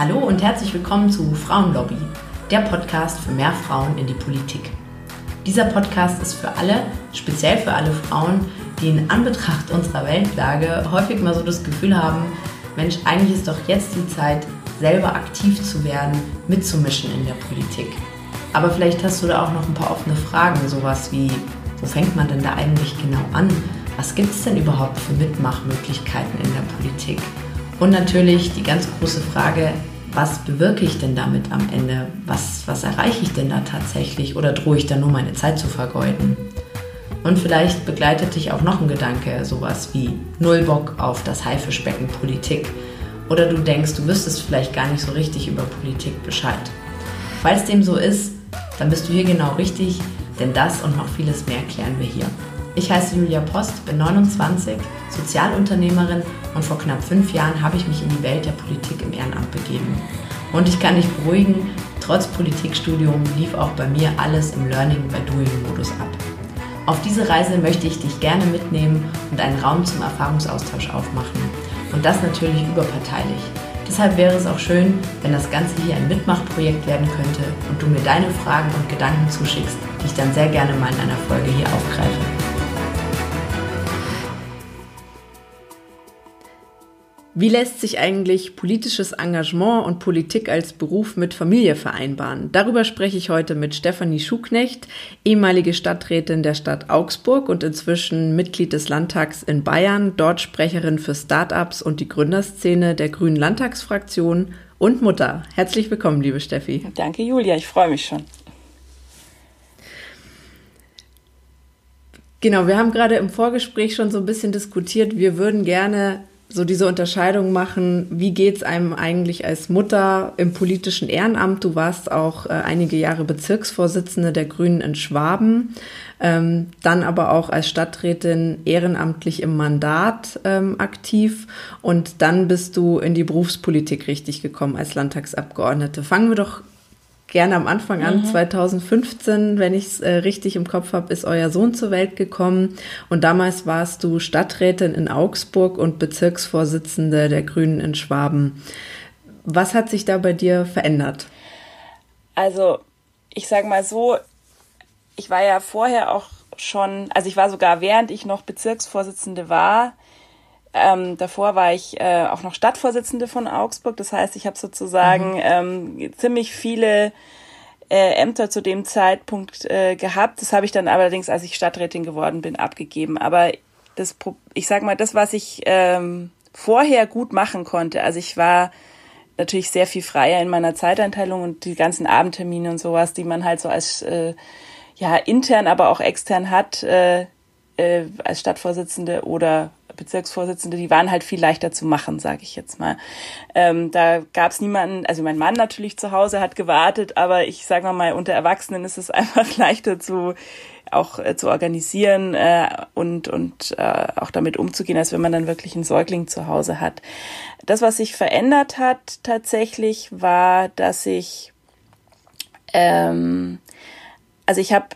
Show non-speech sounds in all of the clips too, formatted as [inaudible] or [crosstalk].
Hallo und herzlich willkommen zu Frauenlobby, der Podcast für mehr Frauen in die Politik. Dieser Podcast ist für alle, speziell für alle Frauen, die in Anbetracht unserer Weltlage häufig mal so das Gefühl haben, Mensch, eigentlich ist doch jetzt die Zeit, selber aktiv zu werden, mitzumischen in der Politik. Aber vielleicht hast du da auch noch ein paar offene Fragen, sowas wie, wo fängt man denn da eigentlich genau an? Was gibt es denn überhaupt für Mitmachmöglichkeiten in der Politik? Und natürlich die ganz große Frage, was bewirke ich denn damit am Ende? Was, was erreiche ich denn da tatsächlich? Oder drohe ich da nur meine Zeit zu vergeuden? Und vielleicht begleitet dich auch noch ein Gedanke, sowas wie Null Bock auf das Haifischbecken Politik. Oder du denkst, du wüsstest vielleicht gar nicht so richtig über Politik Bescheid. Falls dem so ist, dann bist du hier genau richtig, denn das und noch vieles mehr klären wir hier. Ich heiße Julia Post, bin 29, Sozialunternehmerin und vor knapp fünf Jahren habe ich mich in die Welt der Politik im Ehrenamt begeben. Und ich kann dich beruhigen, trotz Politikstudium lief auch bei mir alles im Learning by Doing Modus ab. Auf diese Reise möchte ich dich gerne mitnehmen und einen Raum zum Erfahrungsaustausch aufmachen. Und das natürlich überparteilich. Deshalb wäre es auch schön, wenn das Ganze hier ein Mitmachprojekt werden könnte und du mir deine Fragen und Gedanken zuschickst, die ich dann sehr gerne mal in einer Folge hier aufgreife. Wie lässt sich eigentlich politisches Engagement und Politik als Beruf mit Familie vereinbaren? Darüber spreche ich heute mit Stefanie Schuknecht, ehemalige Stadträtin der Stadt Augsburg und inzwischen Mitglied des Landtags in Bayern, dort Sprecherin für Startups und die Gründerszene der Grünen Landtagsfraktion und Mutter. Herzlich willkommen, liebe Steffi. Danke, Julia, ich freue mich schon. Genau, wir haben gerade im Vorgespräch schon so ein bisschen diskutiert. Wir würden gerne so diese Unterscheidung machen, wie geht's einem eigentlich als Mutter im politischen Ehrenamt? Du warst auch äh, einige Jahre Bezirksvorsitzende der Grünen in Schwaben, ähm, dann aber auch als Stadträtin ehrenamtlich im Mandat ähm, aktiv und dann bist du in die Berufspolitik richtig gekommen als Landtagsabgeordnete. Fangen wir doch gerne am Anfang an. Mhm. 2015, wenn ich es äh, richtig im Kopf habe, ist euer Sohn zur Welt gekommen. Und damals warst du Stadträtin in Augsburg und Bezirksvorsitzende der Grünen in Schwaben. Was hat sich da bei dir verändert? Also, ich sage mal so, ich war ja vorher auch schon, also ich war sogar während ich noch Bezirksvorsitzende war, ähm, davor war ich äh, auch noch Stadtvorsitzende von Augsburg. Das heißt, ich habe sozusagen mhm. ähm, ziemlich viele äh, Ämter zu dem Zeitpunkt äh, gehabt. Das habe ich dann allerdings, als ich Stadträtin geworden bin, abgegeben. Aber das, ich sag mal, das, was ich ähm, vorher gut machen konnte, also ich war natürlich sehr viel freier in meiner Zeiteinteilung und die ganzen Abendtermine und sowas, die man halt so als äh, ja intern, aber auch extern hat äh, äh, als Stadtvorsitzende oder Bezirksvorsitzende, die waren halt viel leichter zu machen, sage ich jetzt mal. Ähm, da gab es niemanden, also mein Mann natürlich zu Hause hat gewartet, aber ich sage mal, unter Erwachsenen ist es [laughs] einfach leichter zu auch äh, zu organisieren äh, und und äh, auch damit umzugehen, als wenn man dann wirklich einen Säugling zu Hause hat. Das, was sich verändert hat tatsächlich, war, dass ich ähm, also ich habe,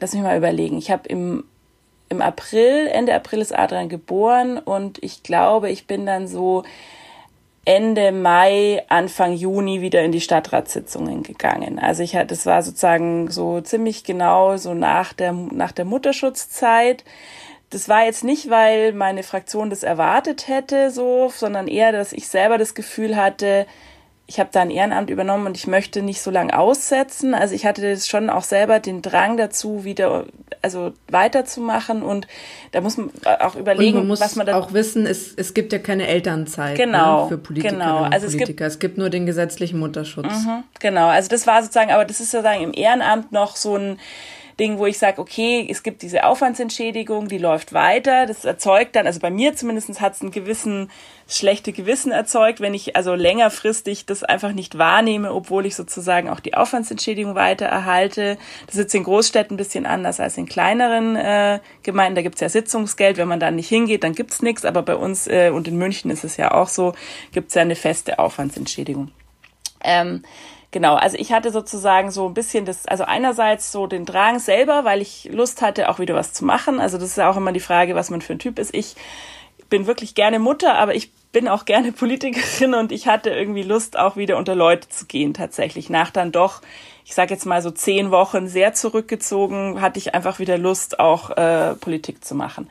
lass mich mal überlegen, ich habe im im April, Ende April ist Adrian geboren und ich glaube, ich bin dann so Ende Mai, Anfang Juni wieder in die Stadtratssitzungen gegangen. Also ich hatte, das war sozusagen so ziemlich genau so nach der, nach der Mutterschutzzeit. Das war jetzt nicht, weil meine Fraktion das erwartet hätte, so, sondern eher, dass ich selber das Gefühl hatte, ich habe da ein Ehrenamt übernommen und ich möchte nicht so lange aussetzen. Also ich hatte das schon auch selber den Drang dazu, wieder also weiterzumachen und da muss man auch überlegen, man muss was man da auch wissen, es, es gibt ja keine Elternzeit ne, genau, ne, für Politikerinnen genau. also und Politiker. Es gibt, es gibt nur den gesetzlichen Mutterschutz. Mhm, genau, also das war sozusagen, aber das ist sozusagen im Ehrenamt noch so ein Ding, wo ich sage, okay, es gibt diese Aufwandsentschädigung, die läuft weiter. Das erzeugt dann, also bei mir zumindest hat es einen gewissen schlechte Gewissen erzeugt, wenn ich also längerfristig das einfach nicht wahrnehme, obwohl ich sozusagen auch die Aufwandsentschädigung weiter erhalte. Das ist jetzt in Großstädten ein bisschen anders als in kleineren äh, Gemeinden. Da gibt's ja Sitzungsgeld. Wenn man da nicht hingeht, dann gibt's nichts. Aber bei uns äh, und in München ist es ja auch so, gibt's ja eine feste Aufwandsentschädigung. Ähm, genau, also ich hatte sozusagen so ein bisschen das, also einerseits so den Drang selber, weil ich Lust hatte, auch wieder was zu machen. Also das ist ja auch immer die Frage, was man für ein Typ ist. Ich bin wirklich gerne Mutter, aber ich bin auch gerne [laughs] Politikerin und ich hatte irgendwie Lust, auch wieder unter Leute zu gehen tatsächlich. Nach dann doch, ich sage jetzt mal so zehn Wochen sehr zurückgezogen, hatte ich einfach wieder Lust, auch äh, Politik zu machen.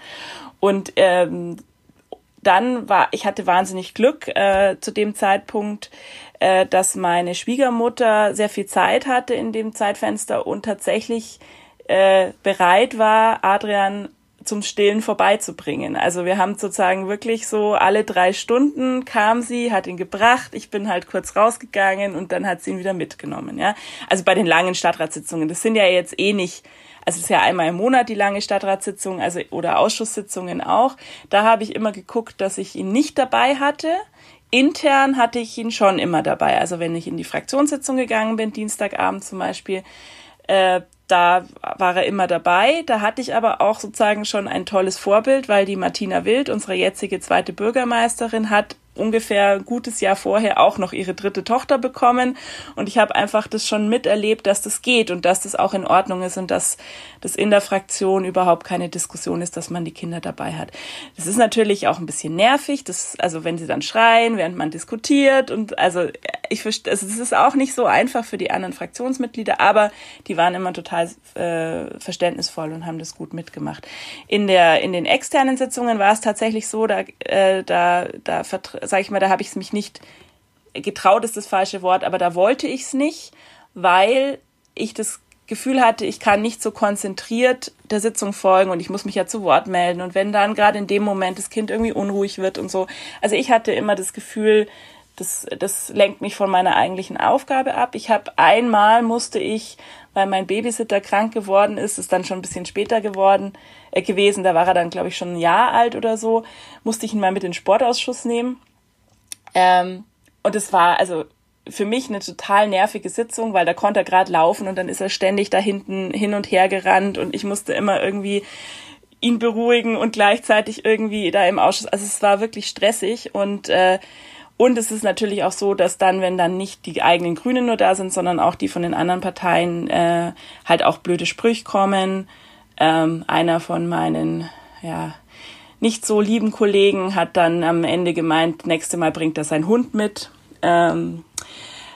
Und ähm, dann war, ich hatte wahnsinnig Glück äh, zu dem Zeitpunkt, äh, dass meine Schwiegermutter sehr viel Zeit hatte in dem Zeitfenster und tatsächlich äh, bereit war, Adrian zum Stillen vorbeizubringen. Also wir haben sozusagen wirklich so alle drei Stunden kam sie, hat ihn gebracht, ich bin halt kurz rausgegangen und dann hat sie ihn wieder mitgenommen. Ja, also bei den langen Stadtratssitzungen. Das sind ja jetzt eh nicht also es ist ja einmal im Monat die lange Stadtratssitzung, also oder Ausschusssitzungen auch. Da habe ich immer geguckt, dass ich ihn nicht dabei hatte. Intern hatte ich ihn schon immer dabei. Also wenn ich in die Fraktionssitzung gegangen bin, Dienstagabend zum Beispiel, äh, da war er immer dabei. Da hatte ich aber auch sozusagen schon ein tolles Vorbild, weil die Martina Wild, unsere jetzige zweite Bürgermeisterin, hat ungefähr ein gutes Jahr vorher auch noch ihre dritte Tochter bekommen. Und ich habe einfach das schon miterlebt, dass das geht und dass das auch in Ordnung ist und dass das in der Fraktion überhaupt keine Diskussion ist, dass man die Kinder dabei hat. Das ist natürlich auch ein bisschen nervig, das, also wenn sie dann schreien, während man diskutiert und also ich verstehe, also es ist auch nicht so einfach für die anderen Fraktionsmitglieder, aber die waren immer total äh, verständnisvoll und haben das gut mitgemacht. In der in den externen Sitzungen war es tatsächlich so, da äh, da da sage ich mal, da habe ich es mich nicht getraut, ist das falsche Wort, aber da wollte ich es nicht, weil ich das Gefühl hatte, ich kann nicht so konzentriert der Sitzung folgen und ich muss mich ja zu Wort melden. Und wenn dann gerade in dem Moment das Kind irgendwie unruhig wird und so. Also ich hatte immer das Gefühl, das, das lenkt mich von meiner eigentlichen Aufgabe ab. Ich habe einmal musste ich, weil mein Babysitter krank geworden ist, ist dann schon ein bisschen später geworden äh, gewesen, da war er dann, glaube ich, schon ein Jahr alt oder so, musste ich ihn mal mit in den Sportausschuss nehmen. Ähm, und es war also für mich eine total nervige Sitzung, weil da konnte er gerade laufen und dann ist er ständig da hinten hin und her gerannt und ich musste immer irgendwie ihn beruhigen und gleichzeitig irgendwie da im Ausschuss. Also es war wirklich stressig und äh, und es ist natürlich auch so, dass dann, wenn dann nicht die eigenen Grünen nur da sind, sondern auch die von den anderen Parteien, äh, halt auch blöde Sprüche kommen. Ähm, einer von meinen, ja, nicht so lieben Kollegen hat dann am Ende gemeint, nächste Mal bringt er seinen Hund mit. Ähm,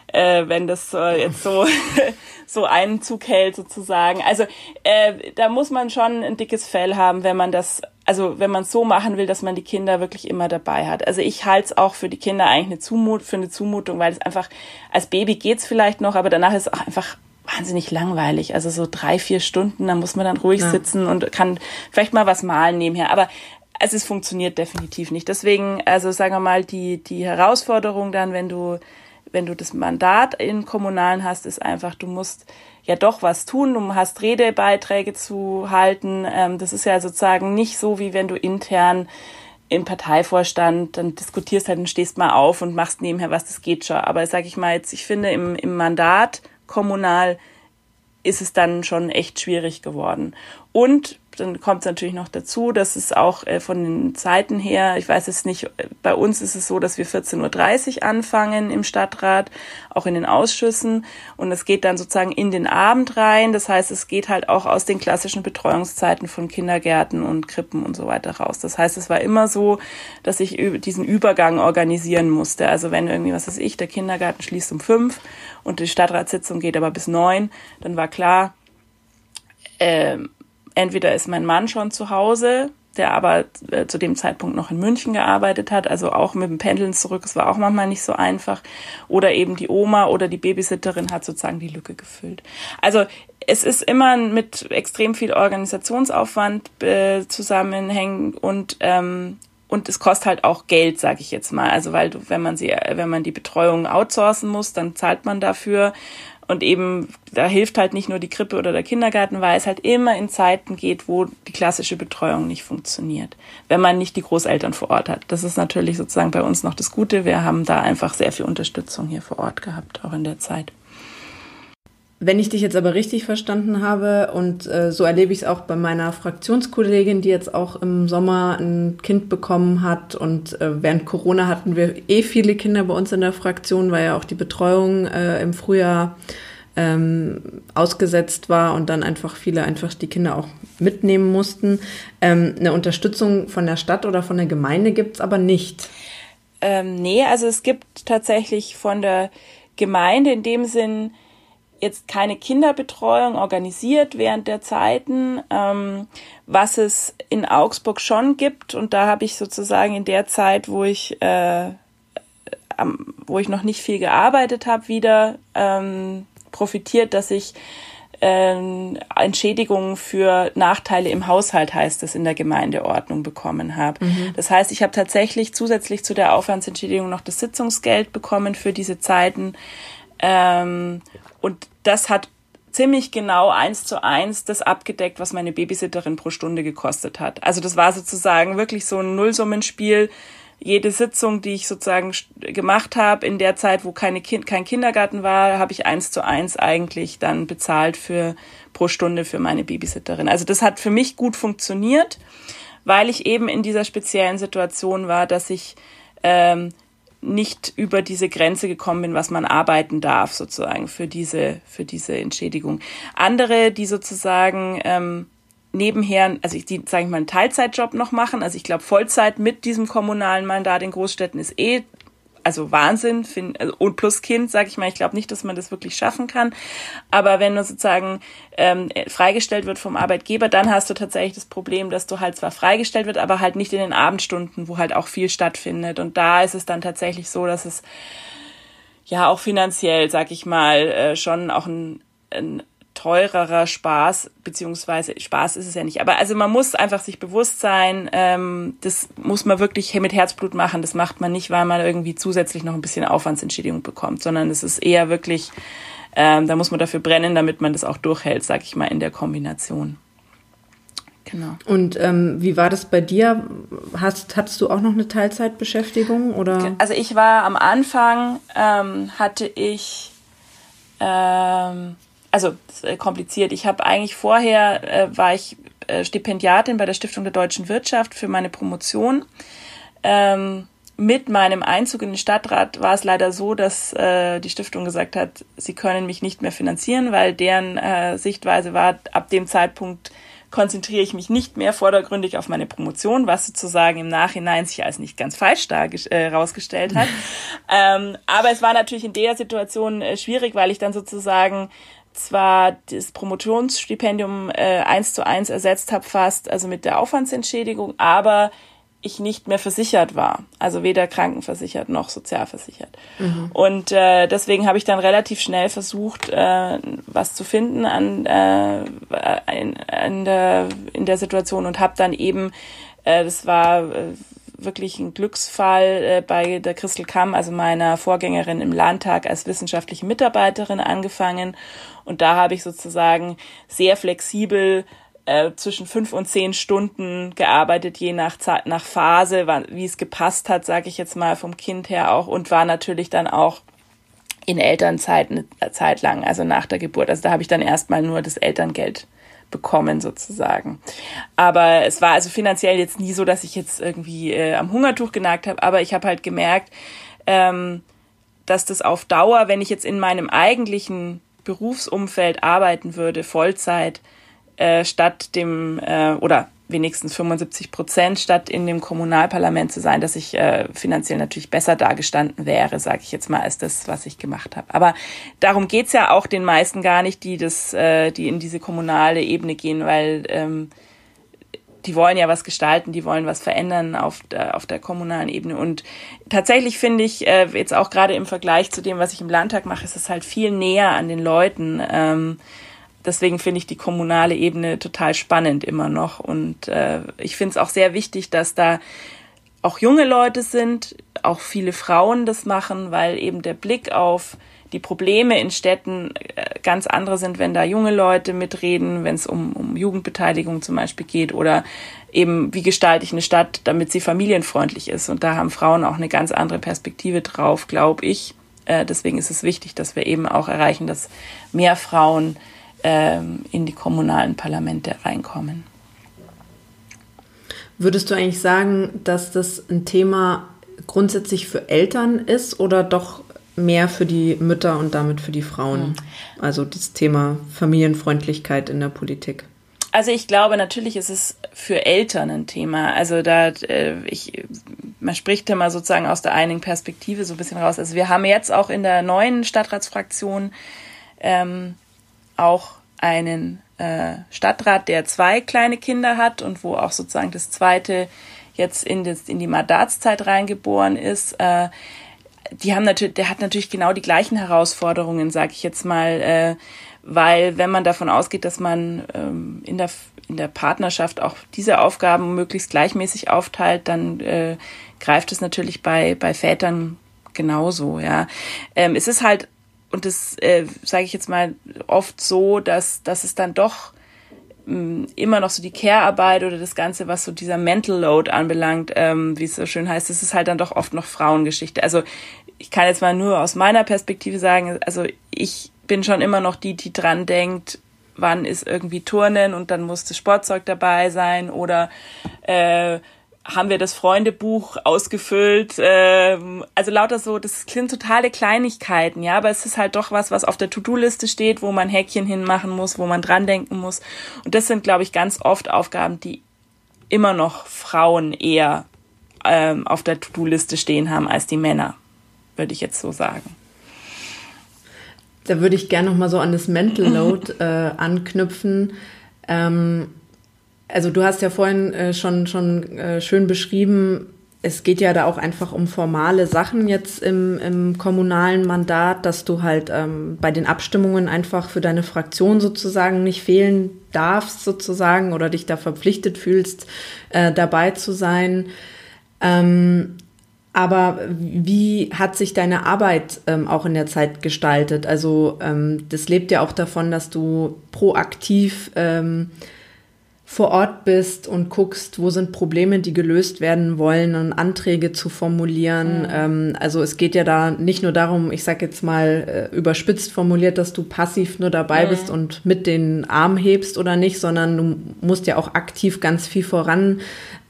äh, wenn das äh, jetzt so [laughs] so Einzug hält sozusagen. Also äh, da muss man schon ein dickes Fell haben, wenn man das, also wenn man es so machen will, dass man die Kinder wirklich immer dabei hat. Also ich halte es auch für die Kinder eigentlich eine Zumut, für eine Zumutung, weil es einfach als Baby geht's vielleicht noch, aber danach ist es auch einfach wahnsinnig langweilig. Also so drei, vier Stunden, da muss man dann ruhig ja. sitzen und kann vielleicht mal was malen nebenher. Aber also es funktioniert definitiv nicht. Deswegen, also sagen wir mal, die, die Herausforderung dann, wenn du, wenn du das Mandat in Kommunalen hast, ist einfach, du musst ja doch was tun, du hast Redebeiträge zu halten. Ähm, das ist ja sozusagen nicht so, wie wenn du intern im Parteivorstand dann diskutierst halt und stehst mal auf und machst nebenher was, das geht schon. Aber sag ich mal jetzt, ich finde im, im Mandat kommunal ist es dann schon echt schwierig geworden. Und dann kommt es natürlich noch dazu, dass es auch äh, von den Zeiten her, ich weiß es nicht, bei uns ist es so, dass wir 14.30 Uhr anfangen im Stadtrat, auch in den Ausschüssen. Und es geht dann sozusagen in den Abend rein. Das heißt, es geht halt auch aus den klassischen Betreuungszeiten von Kindergärten und Krippen und so weiter raus. Das heißt, es war immer so, dass ich diesen Übergang organisieren musste. Also wenn irgendwie, was weiß ich, der Kindergarten schließt um fünf und die Stadtratssitzung geht aber bis neun, dann war klar, ähm, entweder ist mein Mann schon zu Hause, der aber äh, zu dem Zeitpunkt noch in München gearbeitet hat, also auch mit dem Pendeln zurück, es war auch manchmal nicht so einfach, oder eben die Oma oder die Babysitterin hat sozusagen die Lücke gefüllt. Also es ist immer mit extrem viel Organisationsaufwand äh, zusammenhängen und ähm, und es kostet halt auch Geld, sage ich jetzt mal. Also weil du, wenn man sie, wenn man die Betreuung outsourcen muss, dann zahlt man dafür. Und eben, da hilft halt nicht nur die Krippe oder der Kindergarten, weil es halt immer in Zeiten geht, wo die klassische Betreuung nicht funktioniert, wenn man nicht die Großeltern vor Ort hat. Das ist natürlich sozusagen bei uns noch das Gute. Wir haben da einfach sehr viel Unterstützung hier vor Ort gehabt, auch in der Zeit. Wenn ich dich jetzt aber richtig verstanden habe und äh, so erlebe ich es auch bei meiner Fraktionskollegin, die jetzt auch im Sommer ein Kind bekommen hat und äh, während Corona hatten wir eh viele Kinder bei uns in der Fraktion, weil ja auch die Betreuung äh, im Frühjahr ähm, ausgesetzt war und dann einfach viele einfach die Kinder auch mitnehmen mussten. Ähm, eine Unterstützung von der Stadt oder von der Gemeinde gibt's aber nicht. Ähm, nee, also es gibt tatsächlich von der Gemeinde in dem Sinn jetzt keine Kinderbetreuung organisiert während der Zeiten, ähm, was es in Augsburg schon gibt. Und da habe ich sozusagen in der Zeit, wo ich, äh, am, wo ich noch nicht viel gearbeitet habe, wieder ähm, profitiert, dass ich äh, Entschädigungen für Nachteile im Haushalt, heißt es in der Gemeindeordnung, bekommen habe. Mhm. Das heißt, ich habe tatsächlich zusätzlich zu der Aufwandsentschädigung noch das Sitzungsgeld bekommen für diese Zeiten. Ähm, und das hat ziemlich genau eins zu eins das abgedeckt, was meine Babysitterin pro Stunde gekostet hat. Also das war sozusagen wirklich so ein Nullsummenspiel jede Sitzung, die ich sozusagen gemacht habe, in der Zeit, wo keine kind, kein Kindergarten war, habe ich eins zu eins eigentlich dann bezahlt für pro Stunde für meine Babysitterin. Also das hat für mich gut funktioniert, weil ich eben in dieser speziellen Situation war, dass ich ähm, nicht über diese Grenze gekommen bin, was man arbeiten darf, sozusagen, für diese, für diese Entschädigung. Andere, die sozusagen ähm, nebenher, also ich die, sage ich mal, einen Teilzeitjob noch machen. Also ich glaube, Vollzeit mit diesem kommunalen Mandat in Großstädten ist eh also Wahnsinn find, also, und plus Kind, sage ich mal, ich glaube nicht, dass man das wirklich schaffen kann. Aber wenn du sozusagen ähm, freigestellt wird vom Arbeitgeber, dann hast du tatsächlich das Problem, dass du halt zwar freigestellt wird, aber halt nicht in den Abendstunden, wo halt auch viel stattfindet. Und da ist es dann tatsächlich so, dass es ja auch finanziell, sag ich mal, äh, schon auch ein, ein teurerer Spaß, beziehungsweise Spaß ist es ja nicht. Aber also man muss einfach sich bewusst sein, ähm, das muss man wirklich mit Herzblut machen. Das macht man nicht, weil man irgendwie zusätzlich noch ein bisschen Aufwandsentschädigung bekommt, sondern es ist eher wirklich, ähm, da muss man dafür brennen, damit man das auch durchhält, sag ich mal, in der Kombination. Genau. Und ähm, wie war das bei dir? Hast, hattest du auch noch eine Teilzeitbeschäftigung oder? Also ich war am Anfang ähm, hatte ich ähm, also äh, kompliziert. Ich habe eigentlich vorher äh, war ich äh, Stipendiatin bei der Stiftung der deutschen Wirtschaft für meine Promotion. Ähm, mit meinem Einzug in den Stadtrat war es leider so, dass äh, die Stiftung gesagt hat, sie können mich nicht mehr finanzieren, weil deren äh, Sichtweise war, ab dem Zeitpunkt konzentriere ich mich nicht mehr vordergründig auf meine Promotion, was sozusagen im Nachhinein sich als nicht ganz falsch herausgestellt äh, hat. [laughs] ähm, aber es war natürlich in der Situation äh, schwierig, weil ich dann sozusagen zwar das Promotionsstipendium äh, eins zu eins ersetzt habe fast, also mit der Aufwandsentschädigung, aber ich nicht mehr versichert war, also weder krankenversichert noch sozialversichert. Mhm. Und äh, deswegen habe ich dann relativ schnell versucht, äh, was zu finden an, äh, in, in, der, in der Situation und habe dann eben, äh, das war äh, wirklich ein Glücksfall äh, bei der Christel Kamm, also meiner Vorgängerin im Landtag als wissenschaftliche Mitarbeiterin angefangen und da habe ich sozusagen sehr flexibel äh, zwischen fünf und zehn Stunden gearbeitet, je nach, Zeit, nach Phase, wie es gepasst hat, sage ich jetzt mal vom Kind her auch und war natürlich dann auch in Elternzeit eine Zeit lang, also nach der Geburt. Also da habe ich dann erstmal nur das Elterngeld bekommen sozusagen. Aber es war also finanziell jetzt nie so, dass ich jetzt irgendwie äh, am Hungertuch genagt habe, aber ich habe halt gemerkt, ähm, dass das auf Dauer, wenn ich jetzt in meinem eigentlichen Berufsumfeld arbeiten würde, Vollzeit, äh, statt dem, äh, oder wenigstens 75 Prozent statt in dem Kommunalparlament zu sein, dass ich äh, finanziell natürlich besser dargestanden wäre, sage ich jetzt mal, als das, was ich gemacht habe. Aber darum geht's ja auch den meisten gar nicht, die das, äh, die in diese kommunale Ebene gehen, weil ähm, die wollen ja was gestalten, die wollen was verändern auf der, auf der kommunalen Ebene. Und tatsächlich finde ich, äh, jetzt auch gerade im Vergleich zu dem, was ich im Landtag mache, ist es halt viel näher an den Leuten. Ähm, deswegen finde ich die kommunale Ebene total spannend immer noch. Und äh, ich finde es auch sehr wichtig, dass da auch junge Leute sind, auch viele Frauen das machen, weil eben der Blick auf die Probleme in Städten äh, ganz andere sind, wenn da junge Leute mitreden, wenn es um, um Jugendbeteiligung zum Beispiel geht oder eben, wie gestalte ich eine Stadt, damit sie familienfreundlich ist. Und da haben Frauen auch eine ganz andere Perspektive drauf, glaube ich. Äh, deswegen ist es wichtig, dass wir eben auch erreichen, dass mehr Frauen ähm, in die kommunalen Parlamente reinkommen. Würdest du eigentlich sagen, dass das ein Thema grundsätzlich für Eltern ist oder doch mehr für die Mütter und damit für die Frauen? Mhm. Also das Thema Familienfreundlichkeit in der Politik. Also ich glaube, natürlich ist es für Eltern ein Thema. Also da, äh, ich, man spricht immer sozusagen aus der einigen Perspektive so ein bisschen raus. Also wir haben jetzt auch in der neuen Stadtratsfraktion ähm, auch einen äh, Stadtrat, der zwei kleine Kinder hat und wo auch sozusagen das zweite jetzt in, das, in die Mandatszeit reingeboren ist. Äh, die haben natürlich, der hat natürlich genau die gleichen Herausforderungen, sage ich jetzt mal. Äh, weil wenn man davon ausgeht, dass man ähm, in, der, in der Partnerschaft auch diese Aufgaben möglichst gleichmäßig aufteilt, dann äh, greift es natürlich bei, bei Vätern genauso, ja. Ähm, es ist halt, und das äh, sage ich jetzt mal oft so, dass, dass es dann doch ähm, immer noch so die Care-Arbeit oder das Ganze, was so dieser Mental Load anbelangt, ähm, wie es so schön heißt, das ist halt dann doch oft noch Frauengeschichte. Also ich kann jetzt mal nur aus meiner Perspektive sagen, also ich bin schon immer noch die, die dran denkt, wann ist irgendwie Turnen und dann muss das Sportzeug dabei sein oder äh, haben wir das Freundebuch ausgefüllt. Ähm, also lauter so, das sind totale Kleinigkeiten, ja, aber es ist halt doch was, was auf der To-Do-Liste steht, wo man Häkchen hinmachen muss, wo man dran denken muss. Und das sind, glaube ich, ganz oft Aufgaben, die immer noch Frauen eher ähm, auf der To-Do-Liste stehen haben als die Männer, würde ich jetzt so sagen. Da würde ich gerne noch mal so an das Mental Load [laughs] äh, anknüpfen. Ähm, also du hast ja vorhin äh, schon, schon äh, schön beschrieben, es geht ja da auch einfach um formale Sachen jetzt im, im kommunalen Mandat, dass du halt ähm, bei den Abstimmungen einfach für deine Fraktion sozusagen nicht fehlen darfst sozusagen oder dich da verpflichtet fühlst, äh, dabei zu sein. Ähm, aber wie hat sich deine Arbeit ähm, auch in der Zeit gestaltet? Also ähm, das lebt ja auch davon, dass du proaktiv ähm, vor Ort bist und guckst, wo sind Probleme, die gelöst werden wollen und Anträge zu formulieren. Mhm. Ähm, also es geht ja da nicht nur darum, ich sag jetzt mal äh, überspitzt formuliert, dass du passiv nur dabei mhm. bist und mit den Arm hebst oder nicht, sondern du musst ja auch aktiv ganz viel vorantreiben.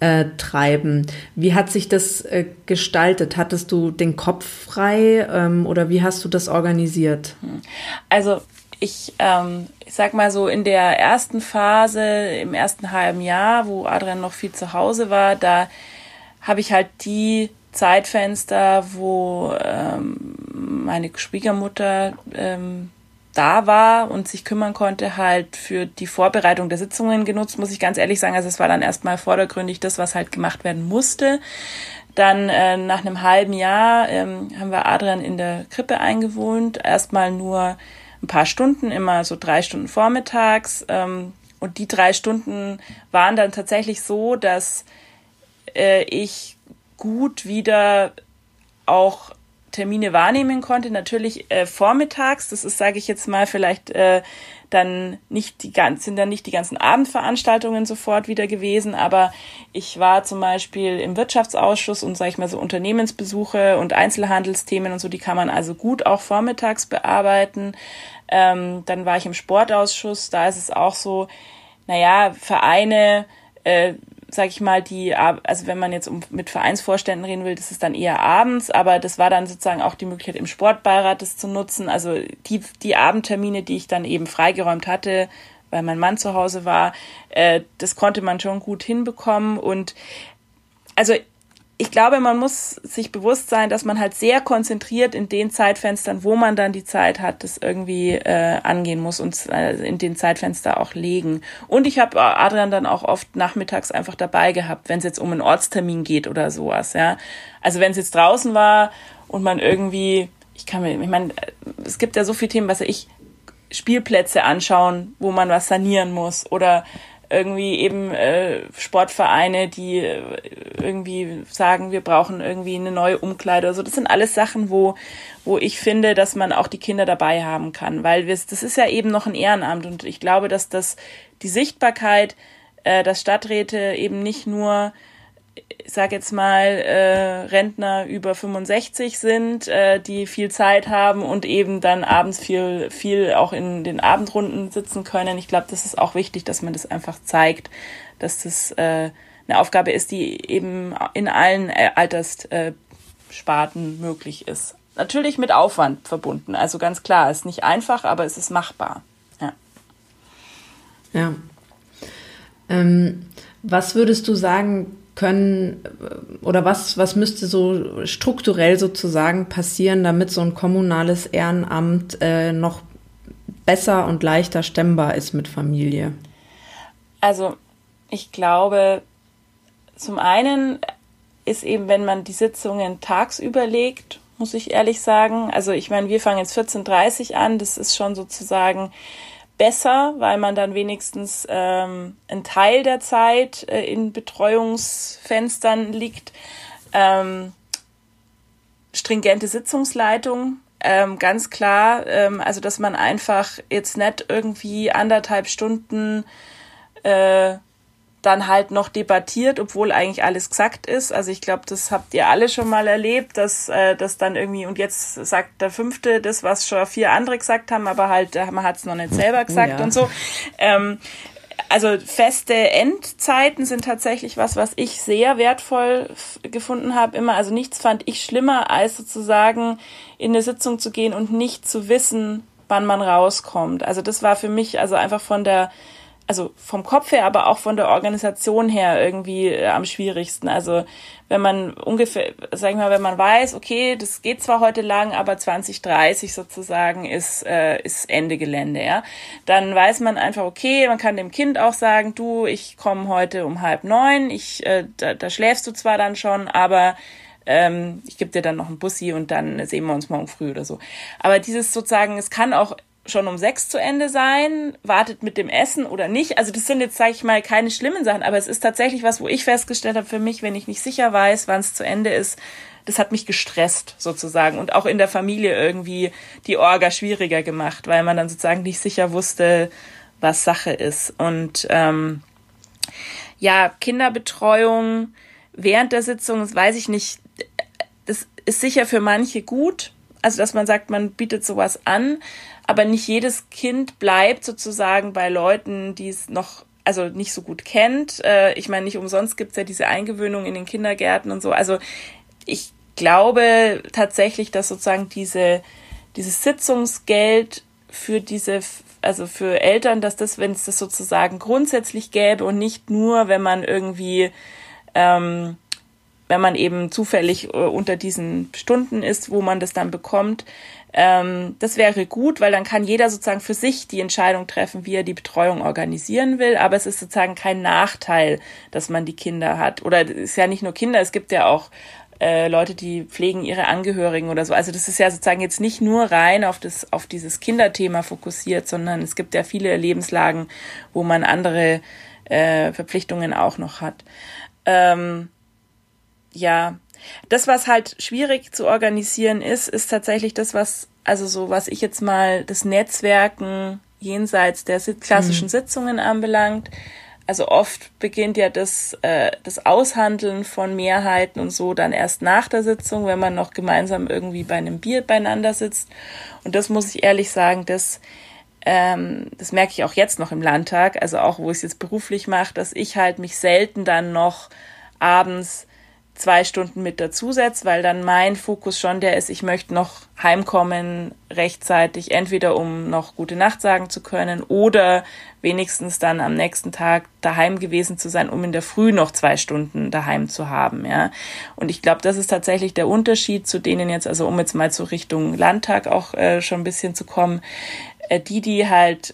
Äh, wie hat sich das äh, gestaltet? Hattest du den Kopf frei ähm, oder wie hast du das organisiert? Also ich, ähm, ich sag mal so, in der ersten Phase, im ersten halben Jahr, wo Adrian noch viel zu Hause war, da habe ich halt die Zeitfenster, wo ähm, meine Schwiegermutter ähm, da war und sich kümmern konnte, halt für die Vorbereitung der Sitzungen genutzt, muss ich ganz ehrlich sagen. Also es war dann erstmal vordergründig das, was halt gemacht werden musste. Dann äh, nach einem halben Jahr ähm, haben wir Adrian in der Krippe eingewohnt. Erstmal nur ein paar Stunden, immer so drei Stunden vormittags. Ähm, und die drei Stunden waren dann tatsächlich so, dass äh, ich gut wieder auch Termine wahrnehmen konnte. Natürlich äh, vormittags, das ist, sage ich jetzt mal, vielleicht äh, dann nicht die ganzen, sind dann nicht die ganzen Abendveranstaltungen sofort wieder gewesen, aber ich war zum Beispiel im Wirtschaftsausschuss und sage ich mal so Unternehmensbesuche und Einzelhandelsthemen und so, die kann man also gut auch vormittags bearbeiten. Ähm, dann war ich im Sportausschuss, da ist es auch so, naja, Vereine, äh, sag ich mal, die, also wenn man jetzt um, mit Vereinsvorständen reden will, das ist dann eher abends, aber das war dann sozusagen auch die Möglichkeit, im Sportbeirat das zu nutzen. Also die, die Abendtermine, die ich dann eben freigeräumt hatte, weil mein Mann zu Hause war, äh, das konnte man schon gut hinbekommen. Und also ich glaube, man muss sich bewusst sein, dass man halt sehr konzentriert in den Zeitfenstern, wo man dann die Zeit hat, das irgendwie äh, angehen muss und äh, in den Zeitfenster auch legen. Und ich habe Adrian dann auch oft nachmittags einfach dabei gehabt, wenn es jetzt um einen Ortstermin geht oder sowas. Ja, also wenn es jetzt draußen war und man irgendwie, ich kann mir, ich meine, es gibt ja so viele Themen, was ich Spielplätze anschauen, wo man was sanieren muss oder irgendwie eben äh, Sportvereine, die äh, irgendwie sagen, wir brauchen irgendwie eine neue Umkleide oder so. Das sind alles Sachen, wo, wo ich finde, dass man auch die Kinder dabei haben kann, weil wir, das ist ja eben noch ein Ehrenamt und ich glaube, dass das die Sichtbarkeit, äh, dass Stadträte eben nicht nur ich sage jetzt mal, äh, Rentner über 65 sind, äh, die viel Zeit haben und eben dann abends viel, viel auch in den Abendrunden sitzen können. Ich glaube, das ist auch wichtig, dass man das einfach zeigt, dass das äh, eine Aufgabe ist, die eben in allen äh, Alterssparten möglich ist. natürlich mit Aufwand verbunden. Also ganz klar, ist nicht einfach, aber es ist machbar. Ja. Ja. Ähm, was würdest du sagen, können oder was, was müsste so strukturell sozusagen passieren, damit so ein kommunales Ehrenamt äh, noch besser und leichter stemmbar ist mit Familie? Also ich glaube, zum einen ist eben, wenn man die Sitzungen tagsüber legt, muss ich ehrlich sagen. Also ich meine, wir fangen jetzt 14.30 Uhr an, das ist schon sozusagen besser, weil man dann wenigstens ähm, einen Teil der Zeit äh, in Betreuungsfenstern liegt. Ähm, stringente Sitzungsleitung, ähm, ganz klar, ähm, also dass man einfach jetzt nicht irgendwie anderthalb Stunden äh, dann halt noch debattiert, obwohl eigentlich alles gesagt ist. Also ich glaube, das habt ihr alle schon mal erlebt, dass äh, das dann irgendwie, und jetzt sagt der Fünfte das, was schon vier andere gesagt haben, aber halt, äh, man hat es noch nicht selber [laughs] gesagt ja. und so. Ähm, also feste Endzeiten sind tatsächlich was, was ich sehr wertvoll gefunden habe. Immer, also nichts fand ich schlimmer, als sozusagen in eine Sitzung zu gehen und nicht zu wissen, wann man rauskommt. Also das war für mich also einfach von der also vom Kopf her, aber auch von der Organisation her irgendwie äh, am schwierigsten. Also wenn man ungefähr, sag ich mal, wenn man weiß, okay, das geht zwar heute lang, aber 2030 sozusagen ist, äh, ist Ende Gelände, ja, dann weiß man einfach, okay, man kann dem Kind auch sagen, du, ich komme heute um halb neun, ich, äh, da, da schläfst du zwar dann schon, aber ähm, ich gebe dir dann noch einen Bussi und dann sehen wir uns morgen früh oder so. Aber dieses sozusagen, es kann auch schon um sechs zu Ende sein, wartet mit dem Essen oder nicht. Also das sind jetzt, sage ich mal, keine schlimmen Sachen, aber es ist tatsächlich was, wo ich festgestellt habe für mich, wenn ich nicht sicher weiß, wann es zu Ende ist, das hat mich gestresst sozusagen und auch in der Familie irgendwie die Orga schwieriger gemacht, weil man dann sozusagen nicht sicher wusste, was Sache ist. Und ähm, ja, Kinderbetreuung während der Sitzung, das weiß ich nicht, das ist sicher für manche gut, also dass man sagt, man bietet sowas an, aber nicht jedes Kind bleibt sozusagen bei Leuten, die es noch also nicht so gut kennt. Äh, ich meine, nicht umsonst gibt's ja diese Eingewöhnung in den Kindergärten und so. Also ich glaube tatsächlich, dass sozusagen diese, dieses Sitzungsgeld für diese, also für Eltern, dass das, wenn es das sozusagen grundsätzlich gäbe und nicht nur, wenn man irgendwie ähm, wenn man eben zufällig äh, unter diesen Stunden ist, wo man das dann bekommt. Ähm, das wäre gut, weil dann kann jeder sozusagen für sich die Entscheidung treffen, wie er die Betreuung organisieren will. Aber es ist sozusagen kein Nachteil, dass man die Kinder hat. Oder es ist ja nicht nur Kinder, es gibt ja auch äh, Leute, die pflegen ihre Angehörigen oder so. Also das ist ja sozusagen jetzt nicht nur rein auf das, auf dieses Kinderthema fokussiert, sondern es gibt ja viele Lebenslagen, wo man andere äh, Verpflichtungen auch noch hat. Ähm, ja, das, was halt schwierig zu organisieren ist, ist tatsächlich das, was, also so, was ich jetzt mal das Netzwerken jenseits der klassischen mhm. Sitzungen anbelangt. Also oft beginnt ja das, äh, das Aushandeln von Mehrheiten und so dann erst nach der Sitzung, wenn man noch gemeinsam irgendwie bei einem Bier beieinander sitzt. Und das muss ich ehrlich sagen, das, ähm, das merke ich auch jetzt noch im Landtag, also auch wo ich es jetzt beruflich mache, dass ich halt mich selten dann noch abends zwei Stunden mit dazusetzt, weil dann mein Fokus schon der ist, ich möchte noch heimkommen rechtzeitig, entweder um noch gute Nacht sagen zu können oder wenigstens dann am nächsten Tag daheim gewesen zu sein, um in der Früh noch zwei Stunden daheim zu haben, ja. Und ich glaube, das ist tatsächlich der Unterschied zu denen jetzt, also um jetzt mal zur Richtung Landtag auch äh, schon ein bisschen zu kommen, äh, die, die halt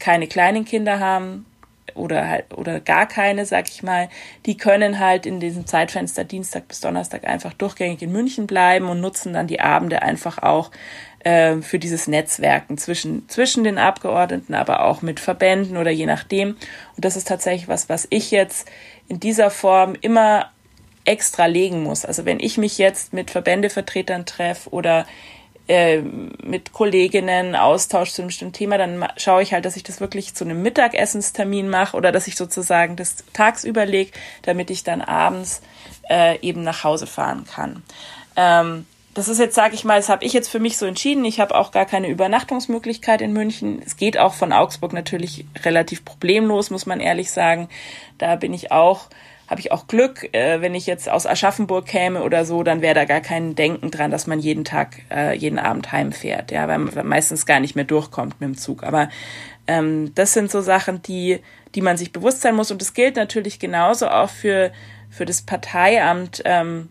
keine kleinen Kinder haben, oder halt oder gar keine, sag ich mal, die können halt in diesem Zeitfenster Dienstag bis Donnerstag einfach durchgängig in München bleiben und nutzen dann die Abende einfach auch äh, für dieses Netzwerken zwischen zwischen den Abgeordneten, aber auch mit Verbänden oder je nachdem. Und das ist tatsächlich was, was ich jetzt in dieser Form immer extra legen muss. Also wenn ich mich jetzt mit Verbändevertretern treffe oder äh, mit Kolleginnen Austausch zu einem bestimmten Thema, dann schaue ich halt, dass ich das wirklich zu einem Mittagessenstermin mache oder dass ich sozusagen das tagsüber lege, damit ich dann abends äh, eben nach Hause fahren kann. Ähm, das ist jetzt, sage ich mal, das habe ich jetzt für mich so entschieden. Ich habe auch gar keine Übernachtungsmöglichkeit in München. Es geht auch von Augsburg natürlich relativ problemlos, muss man ehrlich sagen. Da bin ich auch habe ich auch Glück. Äh, wenn ich jetzt aus Aschaffenburg käme oder so, dann wäre da gar kein Denken dran, dass man jeden Tag, äh, jeden Abend heimfährt, ja, weil man meistens gar nicht mehr durchkommt mit dem Zug. Aber ähm, das sind so Sachen, die, die man sich bewusst sein muss. Und das gilt natürlich genauso auch für, für das Parteiamt, ähm,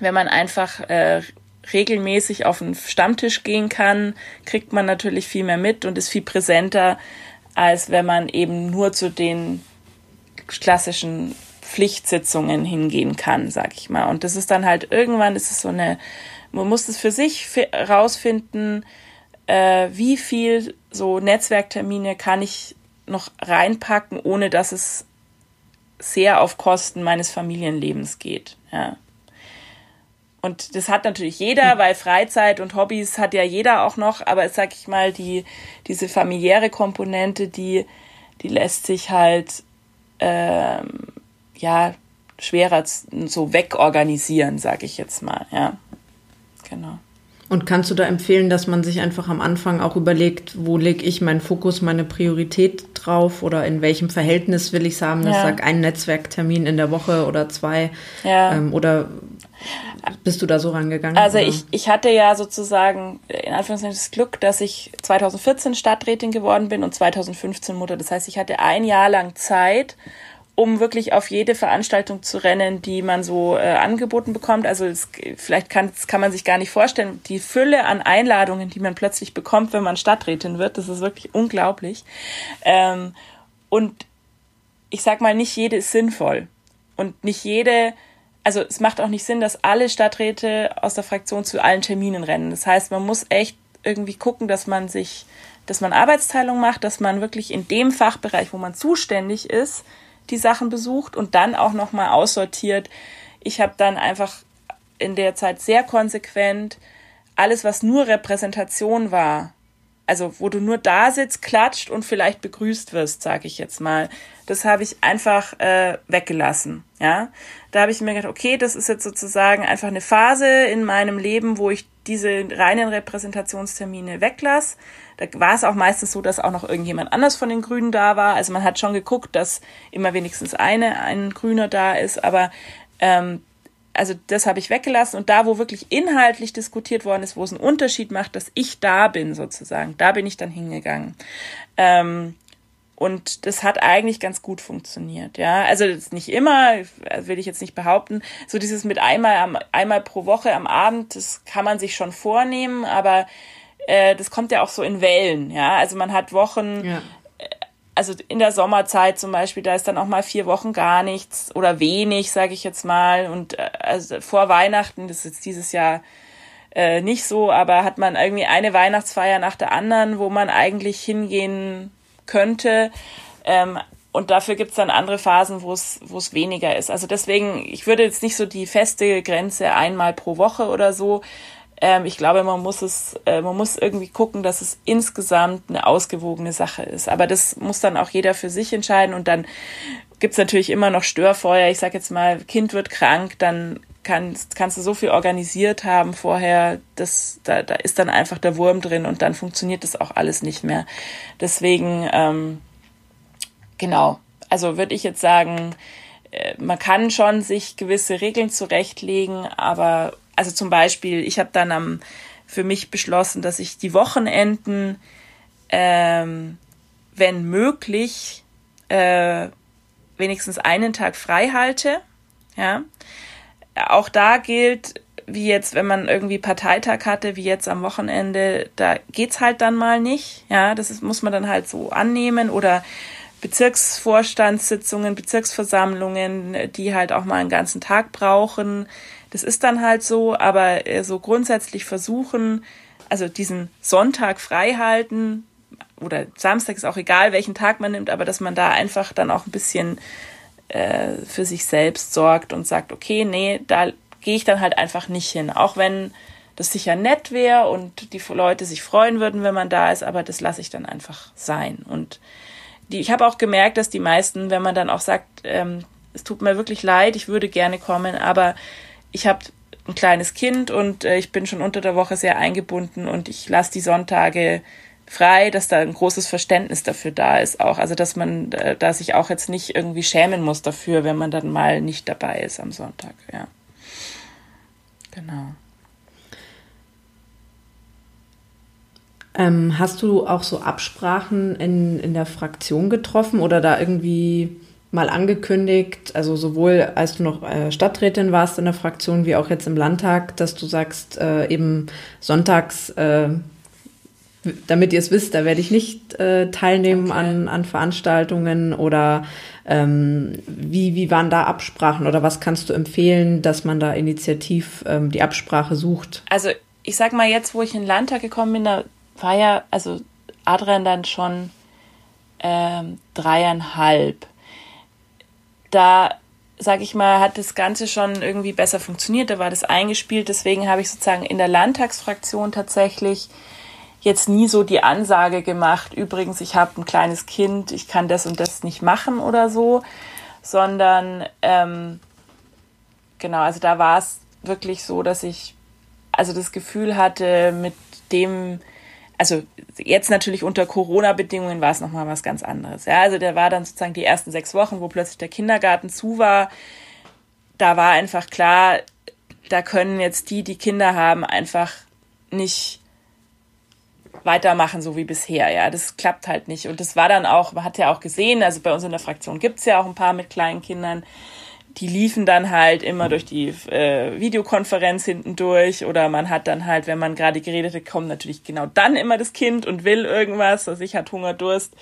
wenn man einfach äh, regelmäßig auf den Stammtisch gehen kann, kriegt man natürlich viel mehr mit und ist viel präsenter, als wenn man eben nur zu den klassischen Pflichtsitzungen hingehen kann, sag ich mal. Und das ist dann halt irgendwann ist es so eine, man muss es für sich rausfinden, äh, wie viel so Netzwerktermine kann ich noch reinpacken, ohne dass es sehr auf Kosten meines Familienlebens geht. Ja. Und das hat natürlich jeder, hm. weil Freizeit und Hobbys hat ja jeder auch noch, aber sag ich mal, die, diese familiäre Komponente, die, die lässt sich halt ähm, ja schwerer so wegorganisieren, sag ich jetzt mal, ja. Genau. Und kannst du da empfehlen, dass man sich einfach am Anfang auch überlegt, wo lege ich meinen Fokus, meine Priorität drauf oder in welchem Verhältnis will ich es haben? Ja. Ich sag ein Netzwerktermin in der Woche oder zwei. Ja. Ähm, oder bist du da so rangegangen? Also ich, ich hatte ja sozusagen in Anführungszeichen das Glück, dass ich 2014 Stadträtin geworden bin und 2015 Mutter. Das heißt, ich hatte ein Jahr lang Zeit, um wirklich auf jede Veranstaltung zu rennen, die man so äh, angeboten bekommt. Also es, vielleicht kann, kann man sich gar nicht vorstellen. Die Fülle an Einladungen, die man plötzlich bekommt, wenn man Stadträtin wird, das ist wirklich unglaublich. Ähm, und ich sag mal, nicht jede ist sinnvoll. Und nicht jede, also es macht auch nicht Sinn, dass alle Stadträte aus der Fraktion zu allen Terminen rennen. Das heißt, man muss echt irgendwie gucken, dass man sich, dass man Arbeitsteilung macht, dass man wirklich in dem Fachbereich, wo man zuständig ist, die Sachen besucht und dann auch nochmal aussortiert. Ich habe dann einfach in der Zeit sehr konsequent alles, was nur Repräsentation war, also wo du nur da sitzt, klatscht und vielleicht begrüßt wirst, sage ich jetzt mal, das habe ich einfach äh, weggelassen. Ja, da habe ich mir gedacht, okay, das ist jetzt sozusagen einfach eine Phase in meinem Leben, wo ich diese reinen Repräsentationstermine weglasse. Da war es auch meistens so, dass auch noch irgendjemand anders von den Grünen da war. Also man hat schon geguckt, dass immer wenigstens eine, ein Grüner da ist, aber ähm, also das habe ich weggelassen und da, wo wirklich inhaltlich diskutiert worden ist, wo es einen Unterschied macht, dass ich da bin sozusagen, da bin ich dann hingegangen. Ähm, und das hat eigentlich ganz gut funktioniert, ja. Also nicht immer, will ich jetzt nicht behaupten. So dieses mit einmal einmal pro Woche am Abend, das kann man sich schon vornehmen, aber äh, das kommt ja auch so in Wellen, ja. Also man hat Wochen, ja. Äh, also in der Sommerzeit zum Beispiel, da ist dann auch mal vier Wochen gar nichts oder wenig, sage ich jetzt mal. Und äh, also vor Weihnachten, das ist jetzt dieses Jahr äh, nicht so, aber hat man irgendwie eine Weihnachtsfeier nach der anderen, wo man eigentlich hingehen könnte. Ähm, und dafür gibt's dann andere Phasen, wo es wo es weniger ist. Also deswegen, ich würde jetzt nicht so die feste Grenze einmal pro Woche oder so. Ähm, ich glaube, man muss es, äh, man muss irgendwie gucken, dass es insgesamt eine ausgewogene Sache ist. Aber das muss dann auch jeder für sich entscheiden. Und dann gibt's natürlich immer noch Störfeuer. Ich sage jetzt mal, Kind wird krank, dann kannst, kannst du so viel organisiert haben vorher, das, da, da ist dann einfach der Wurm drin und dann funktioniert das auch alles nicht mehr. Deswegen, ähm, genau, also würde ich jetzt sagen, äh, man kann schon sich gewisse Regeln zurechtlegen, aber also zum Beispiel, ich habe dann am, für mich beschlossen, dass ich die Wochenenden, ähm, wenn möglich, äh, wenigstens einen Tag frei halte. Ja, auch da gilt, wie jetzt, wenn man irgendwie Parteitag hatte, wie jetzt am Wochenende, da geht's halt dann mal nicht. Ja, das ist, muss man dann halt so annehmen oder Bezirksvorstandssitzungen, Bezirksversammlungen, die halt auch mal einen ganzen Tag brauchen. Das ist dann halt so, aber äh, so grundsätzlich versuchen, also diesen Sonntag frei halten oder Samstag ist auch egal, welchen Tag man nimmt, aber dass man da einfach dann auch ein bisschen äh, für sich selbst sorgt und sagt, okay, nee, da gehe ich dann halt einfach nicht hin. Auch wenn das sicher nett wäre und die Leute sich freuen würden, wenn man da ist, aber das lasse ich dann einfach sein. Und die, ich habe auch gemerkt, dass die meisten, wenn man dann auch sagt, ähm, es tut mir wirklich leid, ich würde gerne kommen, aber ich habe ein kleines Kind und äh, ich bin schon unter der Woche sehr eingebunden und ich lasse die Sonntage frei, dass da ein großes Verständnis dafür da ist auch. Also dass man, äh, da sich auch jetzt nicht irgendwie schämen muss dafür, wenn man dann mal nicht dabei ist am Sonntag, ja. Genau. Ähm, hast du auch so Absprachen in, in der Fraktion getroffen oder da irgendwie mal angekündigt, also sowohl als du noch äh, Stadträtin warst in der Fraktion wie auch jetzt im Landtag, dass du sagst, äh, eben sonntags äh, damit ihr es wisst, da werde ich nicht äh, teilnehmen okay. an, an Veranstaltungen oder ähm, wie, wie waren da Absprachen oder was kannst du empfehlen, dass man da initiativ ähm, die Absprache sucht? Also ich sag mal, jetzt, wo ich in den Landtag gekommen bin, da war ja, also Adrian dann schon ähm, dreieinhalb. Da sag ich mal, hat das Ganze schon irgendwie besser funktioniert, da war das eingespielt, deswegen habe ich sozusagen in der Landtagsfraktion tatsächlich jetzt nie so die Ansage gemacht, übrigens, ich habe ein kleines Kind, ich kann das und das nicht machen oder so, sondern ähm, genau, also da war es wirklich so, dass ich also das Gefühl hatte, mit dem, also jetzt natürlich unter Corona-Bedingungen war es nochmal was ganz anderes. Ja, also der war dann sozusagen die ersten sechs Wochen, wo plötzlich der Kindergarten zu war. Da war einfach klar, da können jetzt die, die Kinder haben, einfach nicht weitermachen, so wie bisher. Ja, das klappt halt nicht. Und das war dann auch, man hat ja auch gesehen, also bei uns in der Fraktion gibt's ja auch ein paar mit kleinen Kindern, die liefen dann halt immer durch die äh, Videokonferenz hinten oder man hat dann halt, wenn man gerade geredet hat, kommt natürlich genau dann immer das Kind und will irgendwas, also ich hat Hunger, Durst,